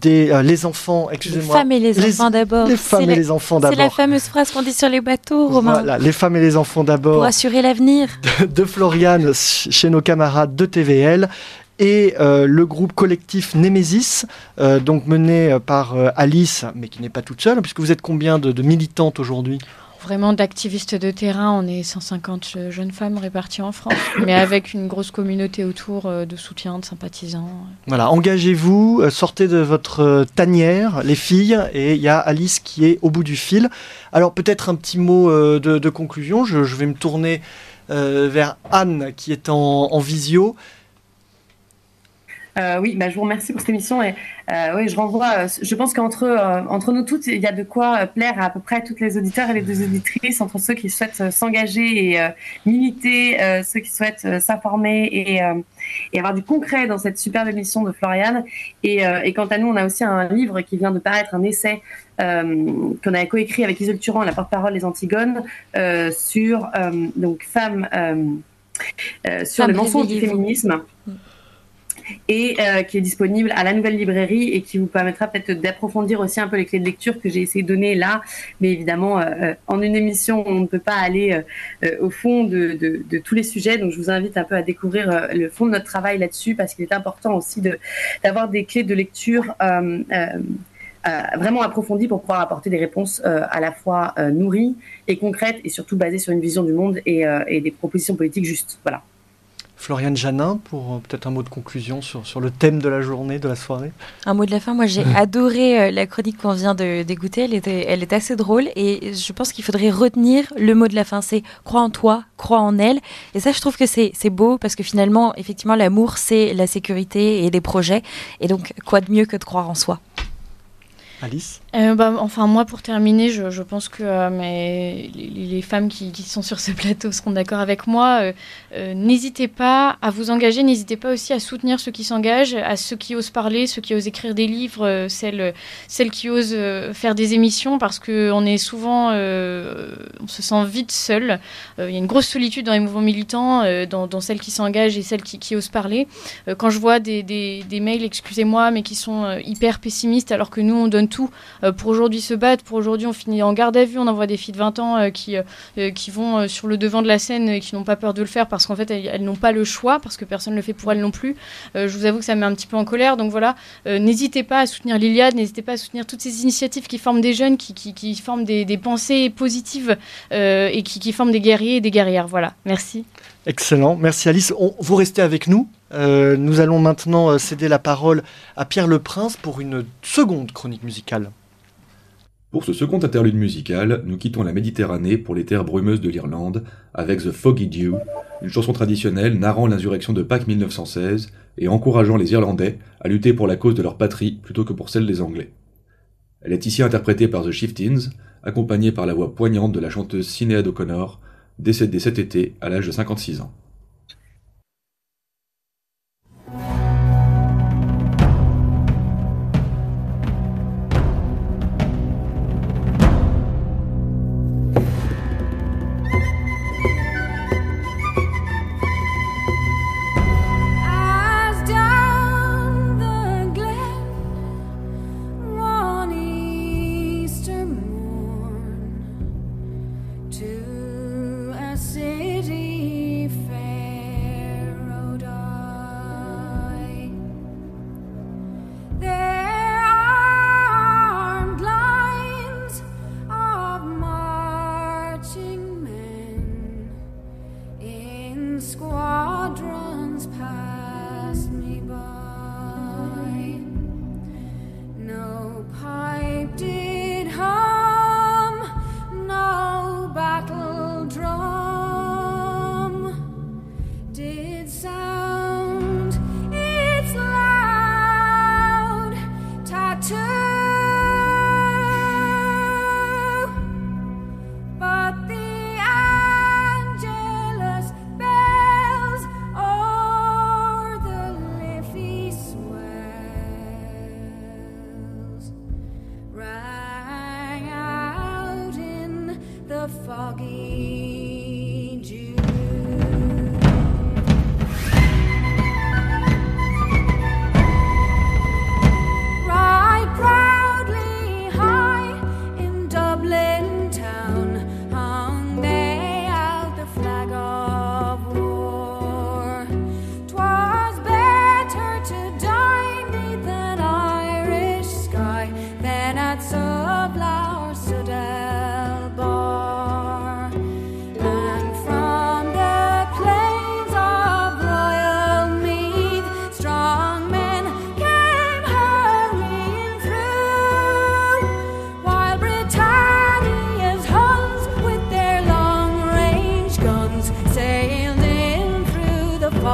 des les enfants, excusez-moi. Les femmes et les, enfants d'abord. Les femmes et les enfants d'abord. C'est la fameuse phrase qu'on dit sur les bateaux, Romain. Voilà, les femmes et les enfants d'abord. Pour assurer l'avenir. De, Floriane chez nos camarades de TVL et le groupe collectif Némésis, donc mené par Alice, mais qui n'est pas toute seule, puisque vous êtes combien de militantes aujourd'hui? Vraiment d'activistes de terrain. On est 150 jeunes femmes réparties en France, mais avec une grosse communauté autour euh, de soutien, de sympathisants. Voilà, engagez-vous, euh, sortez de votre euh, tanière, les filles, et il y a Alice qui est au bout du fil. Alors peut-être un petit mot de, conclusion. Je, vais me tourner vers Anne qui est en visio. Euh, oui, bah, je vous remercie pour cette émission. Et euh, oui, je renvoie. Euh, je pense qu'entre entre nous toutes, il y a de quoi plaire à, à peu près toutes les auditeurs et les deux auditrices, entre ceux qui souhaitent s'engager et militer, ceux qui souhaitent s'informer et, et, avoir du concret dans cette superbe émission de Floriane. Et, et, quant à nous, on a aussi un livre qui vient de paraître, un essai qu'on avait coécrit avec Isole Turan, la porte-parole des Antigones, sur donc femmes. sur le mensonge du féminisme. Mm et euh, qui est disponible à la nouvelle librairie et qui vous permettra peut-être d'approfondir aussi un peu les clés de lecture que j'ai essayé de donner là. Mais évidemment, euh, euh, en une émission, on ne peut pas aller au fond de, de, de, tous les sujets. Donc, je vous invite un peu à découvrir le fond de notre travail là-dessus parce qu'il est important aussi d'avoir des clés de lecture. vraiment approfondies pour pouvoir apporter des réponses à la fois nourries et concrètes et surtout basées sur une vision du monde et, et des propositions politiques justes. Voilà. Floriane Janin, pour euh, peut-être un mot de conclusion sur, sur le thème de la journée, de la soirée. Un mot de la fin, moi j'ai adoré euh, la chronique qu'on vient d'écouter, elle, était, elle est assez drôle et je pense qu'il faudrait retenir le mot de la fin, c'est crois en toi, crois en elle. Et ça je trouve que c'est beau parce que finalement, effectivement, l'amour c'est la sécurité et des projets. Et donc, quoi de mieux que de croire en soi? Alice? Euh, bah, Enfin, moi, pour terminer, je, je pense que euh, les, les, femmes qui, qui, sont sur ce plateau seront d'accord avec moi. Euh, euh, n'hésitez pas à vous engager, n'hésitez pas aussi à soutenir ceux qui s'engagent, à ceux qui osent parler, ceux qui osent écrire des livres, celles, celles qui osent faire des émissions, parce qu'on est souvent, on se sent vite seul. Il y a une grosse solitude dans les mouvements militants, dans, dans, celles qui s'engagent et celles qui, qui osent parler. quand je vois des, des, des mails, excusez-moi, mais qui sont hyper pessimistes, alors que nous, on donne tout euh, pour aujourd'hui se battre. Pour aujourd'hui, on finit en garde à vue. On envoie des filles de 20 ans euh, qui, euh, qui vont sur le devant de la scène et qui n'ont pas peur de le faire parce qu'en fait, elles, n'ont pas le choix, parce que personne ne le fait pour elles non plus. je vous avoue que ça me met un petit peu en colère. Donc voilà, n'hésitez pas à soutenir l'Iliade, n'hésitez pas à soutenir toutes ces initiatives qui forment des jeunes, qui, qui, forment des, pensées positives et qui, qui forment des guerriers et des guerrières. Voilà, merci. Excellent, merci Alice. Vous restez avec nous. Euh, nous allons maintenant euh, céder la parole à Pierre Le Prince pour une seconde chronique musicale. Pour ce second interlude musical, nous quittons la Méditerranée pour les terres brumeuses de l'Irlande avec The Foggy Dew, une chanson traditionnelle narrant l'insurrection de Pâques 1916 et encourageant les Irlandais à lutter pour la cause de leur patrie plutôt que pour celle des Anglais. Elle est ici interprétée par The Shiftins, accompagnée par la voix poignante de la chanteuse Sinéad O'Connor, décédée cet été à l'âge de 56 ans.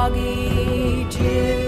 foggy too.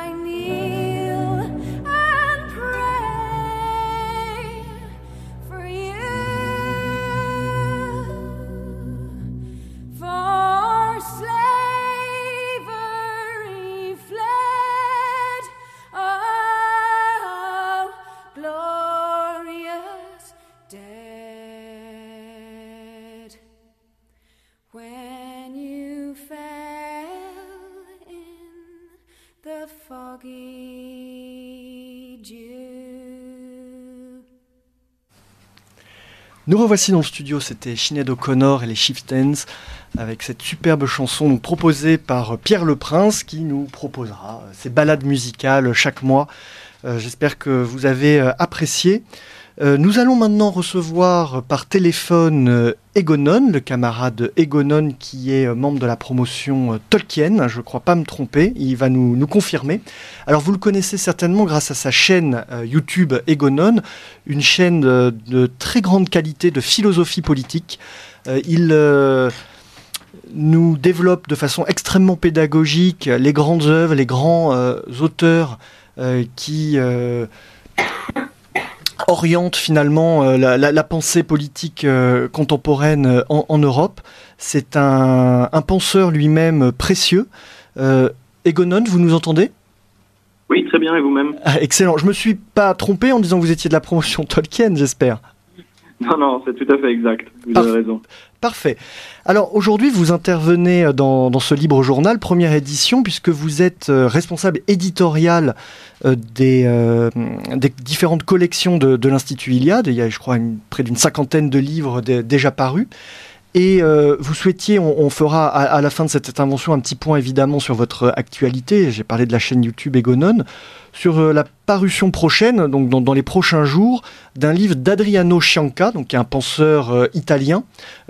I need. Nous revoici dans le studio, c'était Sinead O'Connor et les Chieftains avec cette superbe chanson proposée par Pierre Le Prince qui nous proposera ses balades musicales chaque mois. Euh, j'espère que vous avez euh, apprécié. Euh, nous allons maintenant recevoir par téléphone euh, Egonon, le camarade Egonon qui est euh, membre de la promotion Tolkien, je ne crois pas me tromper, il va nous, confirmer. Alors vous le connaissez certainement grâce à sa chaîne YouTube Egonon, une chaîne de, très grande qualité de philosophie politique. il nous développe de façon extrêmement pédagogique les grandes œuvres, les grands auteurs qui oriente finalement euh, la, la, la, pensée politique euh, contemporaine euh, en, en Europe. C'est un, un, penseur lui-même précieux. Egonon, vous nous entendez? Oui, très bien, et vous-même? Ah, Excellent. Je me suis pas trompé en disant que vous étiez de la promotion Tolkien, j'espère. Non, non, c'est tout à fait exact. Vous avez raison. Parfait. Alors aujourd'hui, vous intervenez dans, ce libre journal, première édition, puisque vous êtes euh, responsable éditorial euh, des, euh, des, différentes collections de, l'Institut Iliade. Il y a, je crois, près d'une cinquantaine de livres déjà parus. Et vous souhaitiez, on, fera à, la fin de cette intervention un petit point évidemment sur votre actualité. J'ai parlé de la chaîne YouTube Egonon sur euh, la parution prochaine, donc dans, les prochains jours, d'un livre d'Adriano Cianca, donc un penseur euh, italien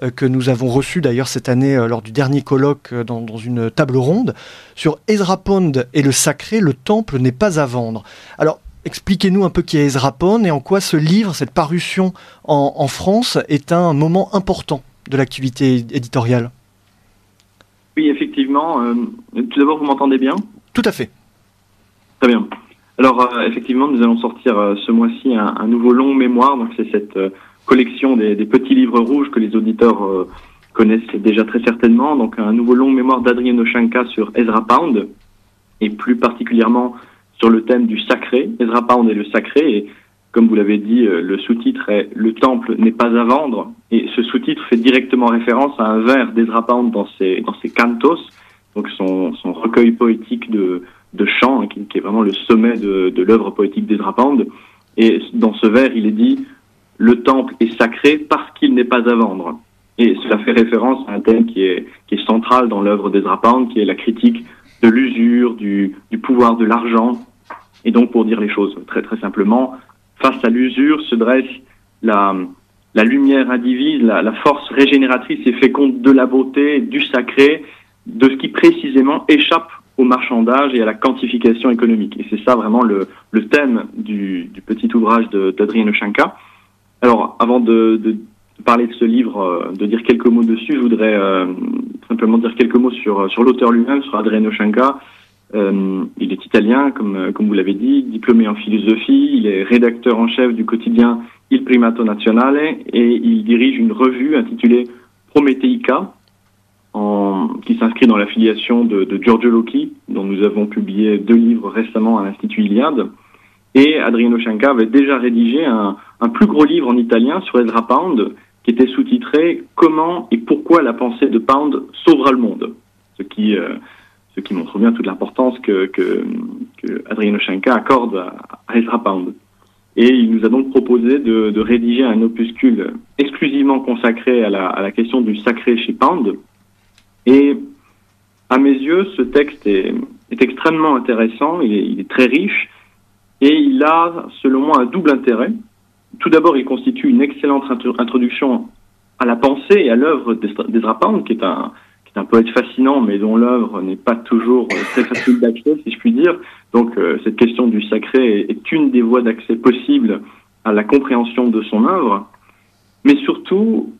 euh, que nous avons reçu d'ailleurs cette année lors du dernier colloque dans, une table ronde sur Ezra Pound et le sacré, le temple n'est pas à vendre. Alors Expliquez-nous un peu qui est Ezra Pound et en quoi ce livre, cette parution en, France, est un moment important de l'activité éditoriale. Oui, effectivement. tout d'abord, vous m'entendez bien? Tout à fait. Très bien. Alors euh, effectivement, nous allons sortir euh, ce mois-ci un, nouveau long mémoire. Donc c'est cette euh, collection des, petits livres rouges que les auditeurs connaissent déjà très certainement. Donc un nouveau long mémoire d'Adrien Oshanka sur Ezra Pound et plus particulièrement sur le thème du sacré. Ezra Pound et le sacré. Et comme vous l'avez dit, le sous-titre est Le temple n'est pas à vendre. Et ce sous-titre fait directement référence à un vers d'Ezra dans ses, dans ses cantos, donc son, son recueil poétique de de chant, hein, qui, est vraiment le sommet de, de l'œuvre poétique d'Ezra. Et dans ce vers, il est dit Le temple est sacré parce qu'il n'est pas à vendre. Et cela fait référence à un thème qui est, qui est central dans l'œuvre d'Ezra qui est la critique de l'usure, du, du pouvoir de l'argent. Et donc, pour dire les choses très très simplement, face à l'usure se dresse la, la lumière indivise, la, force régénératrice et féconde de la beauté, du sacré, de ce qui précisément échappe au marchandage et à la quantification économique. Et c'est ça vraiment le, le thème du, du, petit ouvrage d'Adrien Oshanka. Alors, avant de, de, parler de ce livre, euh, de dire quelques mots dessus, je voudrais euh, simplement dire quelques mots sur, sur l'auteur lui-même, sur Adrien Oshanka. Euh, il est italien, comme, comme vous l'avez dit, diplômé en philosophie, il est rédacteur en chef du quotidien Il Primato Nazionale et il dirige une revue intitulée Prometheica, en, qui s'inscrit dans l'affiliation de, Giorgio Loki, dont nous avons publié deux livres récemment à l'Institut Iliade. Et Adriano Shanka avait déjà rédigé un, un, plus gros livre en italien sur Ezra Pound, qui était sous-titré Comment et pourquoi la pensée de Pound sauvera le monde. Ce qui, euh, ce qui montre bien toute l'importance que, que, que Adriano Shanka accorde à, Ezra Pound. Et il nous a donc proposé de, rédiger un opuscule exclusivement consacré à la, question du sacré chez Pound, et à mes yeux, ce texte est, est extrêmement intéressant, il est, il est, très riche, et il a, selon moi, un double intérêt. Tout d'abord, il constitue une excellente introduction à la pensée et à l'œuvre d'Ezra Pound, qui est un, qui est un poète fascinant, mais dont l'œuvre n'est pas toujours très facile d'accès, si je puis dire. Donc, euh, cette question du sacré est, une des voies d'accès possibles à la compréhension de son œuvre. Mais surtout,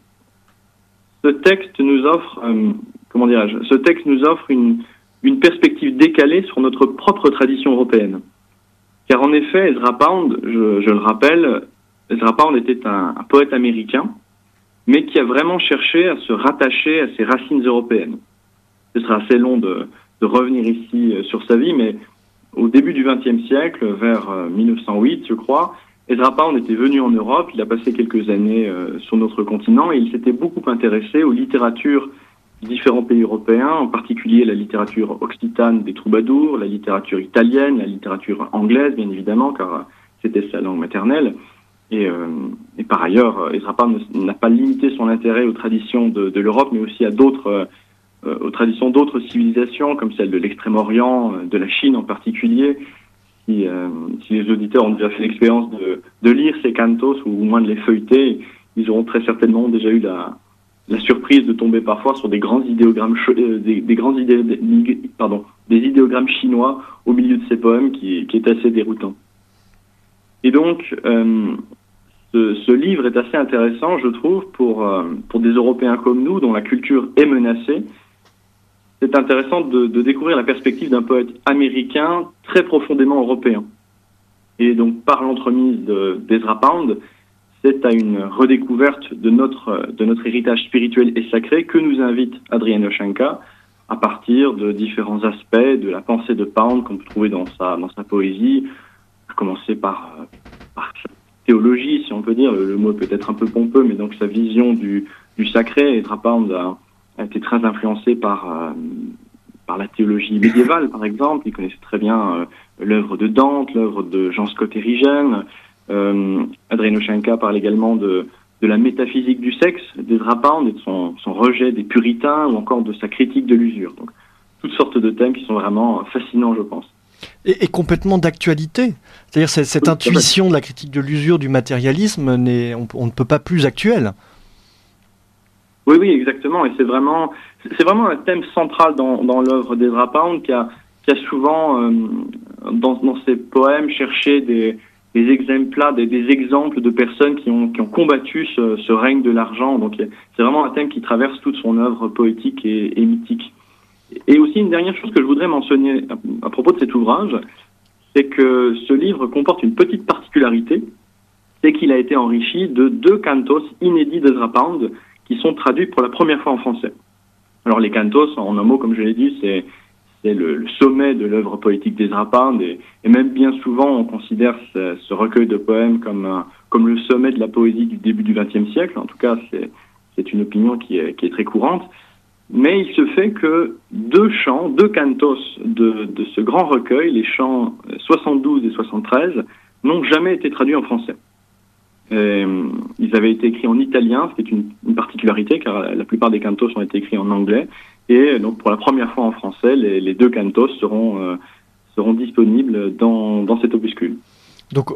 ce texte nous offre euh, comment dirais-je, ce texte nous offre une, une perspective décalée sur notre propre tradition européenne. Car en effet, Ezra Pound, je, le rappelle, Ezra Pound était un, poète américain, mais qui a vraiment cherché à se rattacher à ses racines européennes. Ce sera assez long de, de revenir ici euh, sur sa vie, mais au début du XXe siècle, vers 1908, euh, je crois, Ezra Pound était venu en Europe, il a passé quelques années euh, sur notre continent et il s'était beaucoup intéressé aux littératures différents pays européens, en particulier la littérature occitane des troubadours, la littérature italienne, la littérature anglaise, bien évidemment, car c'était sa langue maternelle. Et, euh, et par ailleurs, Ezra Pound n'a pas limité son intérêt aux traditions de, l'Europe, mais aussi à d'autres, euh, aux traditions d'autres civilisations, comme celle de l'Extrême-Orient, de la Chine en particulier. Si, euh, les auditeurs ont déjà fait l'expérience de, lire ces cantos ou au moins de les feuilleter, ils auront très certainement déjà eu la, surprise de tomber parfois sur des grands idéogrammes, euh, des, grands idéogrammes chinois au milieu de ces poèmes qui, est assez déroutant. Et donc, euh, ce, livre est assez intéressant, je trouve, pour, euh, pour des Européens comme nous, dont la culture est menacée. C'est intéressant de, découvrir la perspective d'un poète américain très profondément européen. Et donc, par l'entremise d'Ezra Pound, c'est à une redécouverte de notre, de notre héritage spirituel et sacré que nous invite Adrien Oshanka à partir de différents aspects de la pensée de Pound qu'on peut trouver dans sa, dans sa poésie, à commencer par, sa théologie, si on peut dire. Le, mot peut être un peu pompeux, mais donc sa vision du, du sacré. Et Drapound a, été très influencé par, par la théologie médiévale, par exemple. Il connaissait très bien l'œuvre de Dante, l'œuvre de Jean Scott Erigen. Euh, Adriano parle également de, de la métaphysique du sexe d'Ezra Pound et de son, son, rejet des puritains ou encore de sa critique de l'usure. Donc, toutes sortes de thèmes qui sont vraiment fascinants, je pense. Et, complètement d'actualité. C'est-à-dire cette, cette intuition de la critique de l'usure, du matérialisme, on, on, ne peut pas plus actuel. Oui, oui, exactement. Et c'est vraiment, c'est vraiment un thème central dans, dans l'œuvre d'Ezra Pound qui a, qui a souvent, euh, dans, dans ses poèmes, cherché des, des exemples, des, des, exemples de personnes qui ont, qui ont combattu ce, ce règne de l'argent. Donc c'est vraiment un thème qui traverse toute son œuvre poétique et, et, mythique. Et aussi une dernière chose que je voudrais mentionner à, propos de cet ouvrage, c'est que ce livre comporte une petite particularité, c'est qu'il a été enrichi de deux cantos inédits d'Ezra Pound qui sont traduits pour la première fois en français. Alors les cantos, en un mot, comme je l'ai dit, c'est le, sommet de l'œuvre poétique d'Ezra Pound et, même bien souvent on considère ce, recueil de poèmes comme, le sommet de la poésie du début du XXe siècle. En tout cas, c'est une opinion qui est, très courante. Mais il se fait que deux chants, deux cantos de, de ce grand recueil, les chants 72 et 73, n'ont jamais été traduits en français. Et, ils avaient été écrits en italien, ce qui est une, une particularité, car la plupart des cantos ont été écrits en anglais. Et donc pour la première fois en français, les, les deux cantos seront, euh, seront disponibles dans, dans, cet opuscule. Donc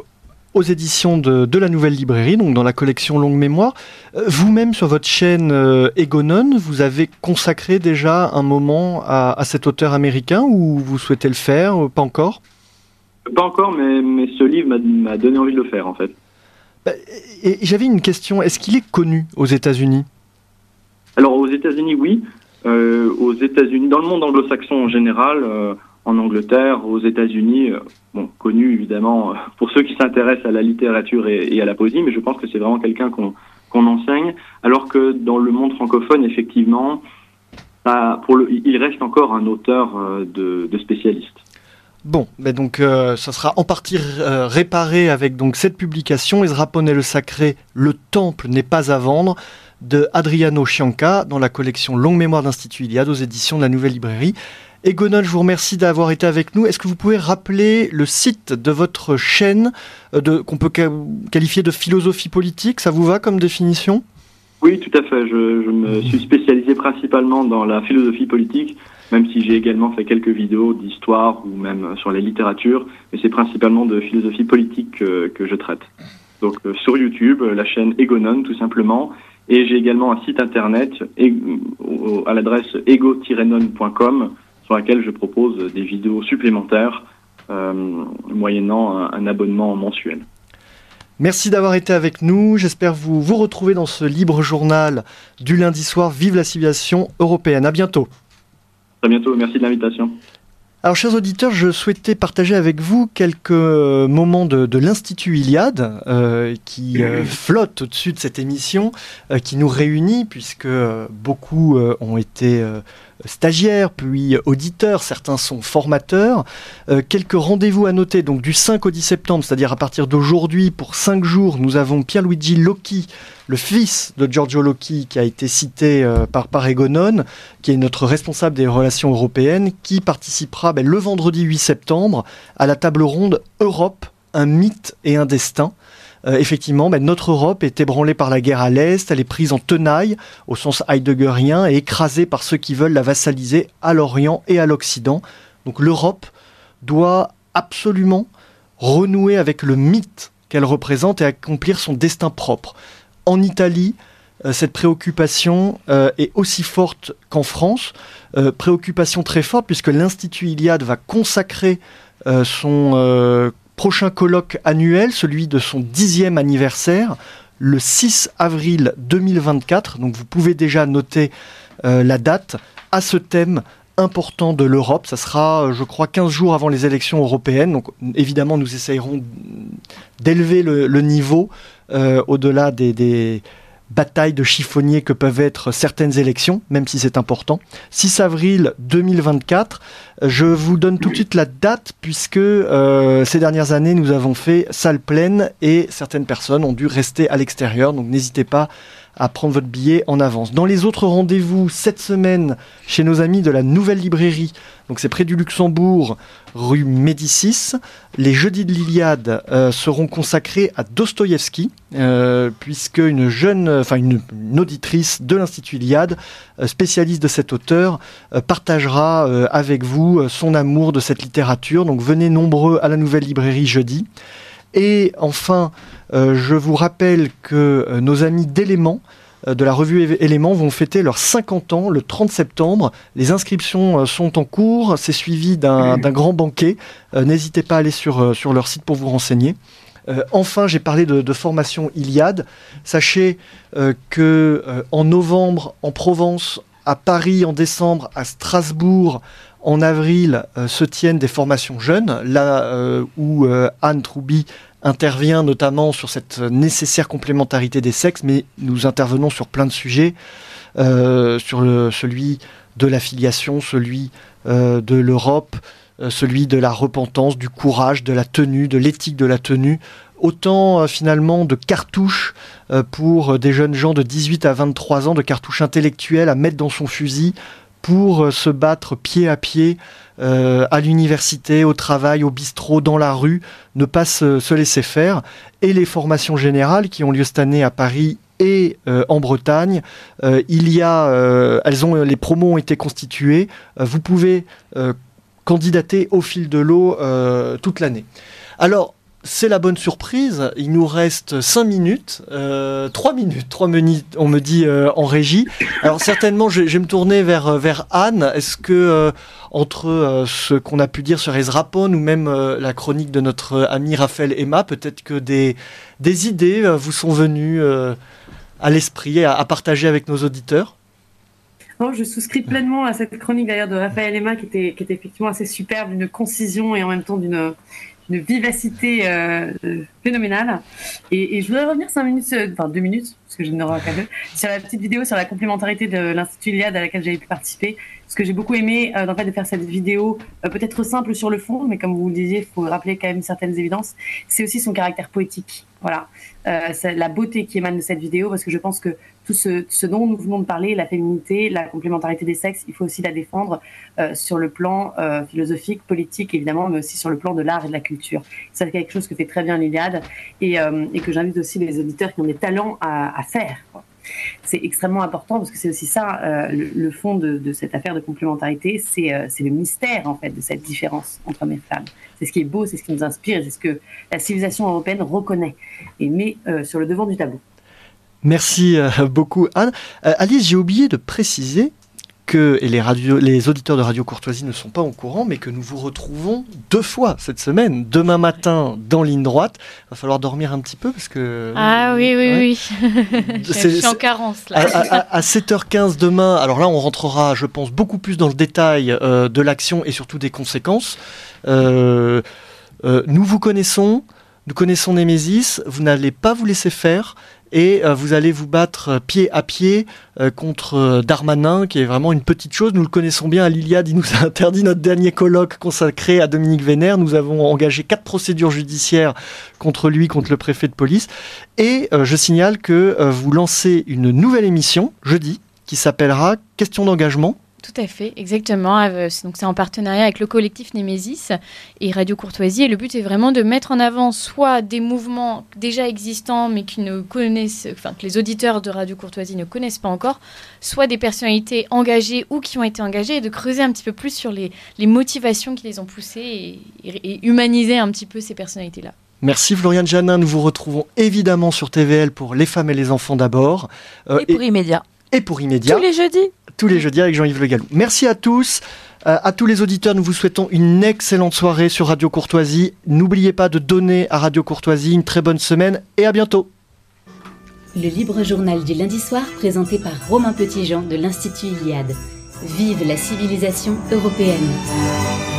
aux éditions de, de, la Nouvelle Librairie, donc dans la collection Longue Mémoire. Euh, vous-même sur votre chaîne euh, Egonon, vous avez consacré déjà un moment à, à, cet auteur américain ou vous souhaitez le faire Pas encore? Pas encore, mais, mais ce livre m'a donné envie de le faire en fait. Bah, et j'avais une question, est-ce qu'il est connu aux États-Unis? Alors aux États-Unis, oui. Euh, aux États-Unis, dans le monde anglo-saxon en général, euh, en Angleterre, aux États-Unis, euh, connu évidemment pour ceux qui s'intéressent à la littérature et, à la poésie, mais je pense que c'est vraiment quelqu'un qu'on enseigne, alors que dans le monde francophone, effectivement, le, il reste encore un auteur de, de spécialiste. Bon, donc euh, ça sera en partie euh, réparé avec donc cette publication, Ezra Poney le Sacré, Le Temple n'est pas à vendre, de Adriano Chianca dans la collection Longue Mémoire d'Institut Iliade aux éditions de la Nouvelle Librairie. Egonol, je vous remercie d'avoir été avec nous. Est-ce que vous pouvez rappeler le site de votre chaîne euh, qu'on peut qualifier de philosophie politique? Ça vous va comme définition? Oui, tout à fait. Je, je me suis spécialisé principalement dans la philosophie politique même si j'ai également fait quelques vidéos d'histoire ou même sur la littérature, mais c'est principalement de philosophie politique que, que je traite. Donc euh, sur YouTube, la chaîne Egonon tout simplement, et j'ai également un site internet à l'adresse ego-non.com sur laquelle je propose des vidéos supplémentaires euh, moyennant un, un abonnement mensuel. Merci d'avoir été avec nous. J'espère vous vous retrouver dans ce libre journal du lundi soir. Vive la civilisation européenne. À bientôt. À bientôt. Merci de l'invitation. Alors, chers auditeurs, je souhaitais partager avec vous quelques moments de, de l'Institut Iliade euh, qui euh, flotte au-dessus de cette émission, euh, qui nous réunit, puisque beaucoup ont été stagiaires, puis auditeurs, certains sont formateurs. Euh, quelques rendez-vous à noter, donc du 5 au 10 septembre, c'est-à-dire à partir d'aujourd'hui, pour 5 jours, nous avons Pierluigi Locchi, le fils de Giorgio Locchi, qui a été cité euh, par Paregonon, qui est notre responsable des relations européennes, qui participera ben, le vendredi 8 septembre à la table ronde Europe, un mythe et un destin euh, effectivement, ben, notre Europe est ébranlée par la guerre à l'Est, elle est prise en tenaille, au sens heideggerien, et écrasée par ceux qui veulent la vassaliser à l'Orient et à l'Occident. Donc l'Europe doit absolument renouer avec le mythe qu'elle représente et accomplir son destin propre. En Italie, euh, cette préoccupation euh, est aussi forte qu'en France, préoccupation très forte puisque l'Institut Iliade va consacrer son prochain colloque annuel, celui de son dixième anniversaire, le 6 avril 2024. Donc vous pouvez déjà noter euh, la date à ce thème important de l'Europe. Ça sera, je crois, 15 jours avant les élections européennes. Donc évidemment, nous essayerons d'élever le, niveau euh, au-delà des bataille de chiffonnier que peuvent être certaines élections, même si c'est important. 6 avril 2024. Je vous donne tout de suite la date puisque euh, ces dernières années nous avons fait salle pleine et certaines personnes ont dû rester à l'extérieur. Donc n'hésitez pas à prendre votre billet en avance. Dans les autres rendez-vous cette semaine chez nos amis de la Nouvelle Librairie, donc c'est près du Luxembourg, rue Médicis, les jeudis de l'Iliade euh, seront consacrés à Dostoïevski, euh, puisque une jeune, enfin une, auditrice de l'Institut Iliade, euh, spécialiste de cet auteur, partagera avec vous son amour de cette littérature. Donc venez nombreux à la Nouvelle Librairie jeudi. Et enfin, euh, je vous rappelle que euh, nos amis d'Éléments, euh, de la revue Éléments vont fêter leurs 50 ans le 30 septembre. Les inscriptions sont en cours, c'est suivi d'un grand banquet. N'hésitez pas à aller sur, sur leur site pour vous renseigner. enfin, j'ai parlé de, formation Iliade. Sachez que en novembre, en Provence, à Paris en décembre, à Strasbourg en avril, se tiennent des formations jeunes, là où Anne Troubi intervient notamment sur cette nécessaire complémentarité des sexes, mais nous intervenons sur plein de sujets, euh, sur celui de l'affiliation, celui euh, de l'Europe, euh, celui de la repentance, du courage, de la tenue, de l'éthique de la tenue, autant finalement de cartouches pour des jeunes gens de 18 à 23 ans, de cartouches intellectuelles à mettre dans son fusil pour se battre pied à pied euh, à l'université, au travail, au bistrot, dans la rue, ne pas se, laisser faire. Et les formations générales qui ont lieu cette année à Paris et euh, en Bretagne. Euh, il y a, elles ont, les promos ont été constituées. vous pouvez candidater au fil de l'eau toute l'année. Alors, c'est la bonne surprise. Il nous reste 5 minutes, euh, 3 minutes, 3 minutes, on me dit euh, en régie. Alors certainement, je, vais me tourner vers, euh, vers Anne. Est-ce que euh, entre ce qu'on a pu dire sur Ezra ou même la chronique de notre ami Raphaël Emma, peut-être que des, des idées vous sont venues à l'esprit à, à partager avec nos auditeurs? Non, je souscris pleinement à cette chronique d'ailleurs de Raphaël Emma qui était, qui était effectivement assez superbe, d'une concision et en même temps d'une une vivacité euh, phénoménale. Et, et, je voudrais revenir cinq minutes, euh, enfin deux minutes, parce que je n'aurai qu'à deux, sur la petite vidéo sur la complémentarité de l'Institut Iliade à laquelle j'avais pu participer. Ce que j'ai beaucoup aimé, euh, fait, de faire cette vidéo, euh, peut-être simple sur le fond, mais comme vous le disiez, il faut rappeler quand même certaines évidences, c'est aussi son caractère poétique. Voilà, euh, la beauté qui émane de cette vidéo, parce que je pense que tout ce, ce, dont nous venons de parler, la féminité, la complémentarité des sexes, il faut aussi la défendre euh, sur le plan euh, philosophique, politique évidemment, mais aussi sur le plan de l'art et de la culture. C'est quelque chose que fait très bien l'Iliade et, euh, et que j'invite aussi les auditeurs qui ont des talents à, à faire. Quoi c'est extrêmement important parce que c'est aussi ça euh, le, fond de, cette affaire de complémentarité, euh, c'est le mystère en fait de cette différence entre hommes et femmes. C'est ce qui est beau, c'est ce qui nous inspire, c'est ce que la civilisation européenne reconnaît et met euh, sur le devant du tableau. Merci beaucoup Anne. Alice, j'ai oublié de préciser que et les, les auditeurs de Radio Courtoisie ne sont pas au courant, mais que nous vous retrouvons deux fois cette semaine. Demain matin dans ligne droite. Il va falloir dormir un petit peu parce que. Ah oui, oui, oui. je suis en carence là. À, 7h15 demain, alors là on rentrera, je pense, beaucoup plus dans le détail euh, de l'action et surtout des conséquences. Euh, euh, nous vous connaissons, nous connaissons Némésis, vous n'allez pas vous laisser faire et euh, vous allez vous battre euh, pied à pied euh, contre Darmanin, qui est vraiment une petite chose. Nous le connaissons bien à l'Iliade, il nous a interdit notre dernier colloque consacré à Dominique Vénère. Nous avons engagé quatre procédures judiciaires contre lui, contre le préfet de police. Et je signale que vous lancez une nouvelle émission jeudi qui s'appellera Question d'engagement tout à fait, exactement. Euh, donc c'est en partenariat avec le collectif Némésis et Radio Courtoisie. Et le but est vraiment de mettre en avant soit des mouvements déjà existants mais qui ne connaissent, enfin que les auditeurs de Radio Courtoisie ne connaissent pas encore, soit des personnalités engagées ou qui ont été engagées et de creuser un petit peu plus sur les, motivations qui les ont poussées et, humaniser un petit peu ces personnalités-là. Merci Floriane Janin. Nous vous retrouvons évidemment sur TVL pour Les femmes et les enfants d'abord. Euh, et pour Immédiat. Et pour Immédiat. Tous les jeudis tous les jeudis avec Jean-Yves Le Gallou. Merci à tous. Euh, à tous les auditeurs, nous vous souhaitons une excellente soirée sur Radio Courtoisie. N'oubliez pas de donner à Radio Courtoisie une très bonne semaine et à bientôt. Le libre journal du lundi soir présenté par Romain Petitjean de l'Institut Iliade. Vive la civilisation européenne.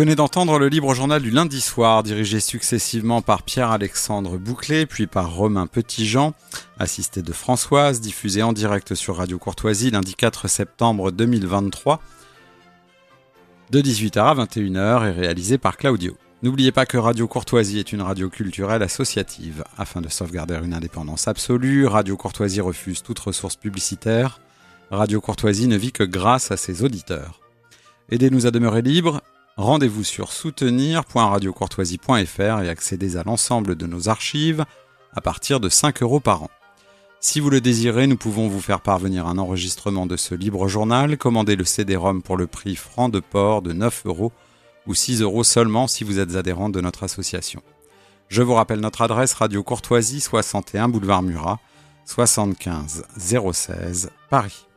Venez d'entendre le libre journal du lundi soir, dirigé successivement par Pierre-Alexandre Bouclé, puis par Romain Petitjean, assisté de Françoise, diffusé en direct sur Radio Courtoisie lundi 4 septembre 2023, de 18h à 21h et réalisé par Claudio. N'oubliez pas que Radio Courtoisie est une radio culturelle associative. Afin de sauvegarder une indépendance absolue, Radio Courtoisie refuse toute ressource publicitaire. Radio Courtoisie ne vit que grâce à ses auditeurs. Aidez-nous à demeurer libres. Rendez-vous sur soutenir.radiocourtoisie.fr et accédez à l'ensemble de nos archives à partir de 5 euros par an. Si vous le désirez, nous pouvons vous faire parvenir un enregistrement de ce libre journal. Commandez le CD-ROM pour le prix franc de port de 9 euros ou 6 euros seulement si vous êtes adhérent de notre association. Je vous rappelle notre adresse Radio Courtoisie 61 boulevard Murat 75 016 Paris.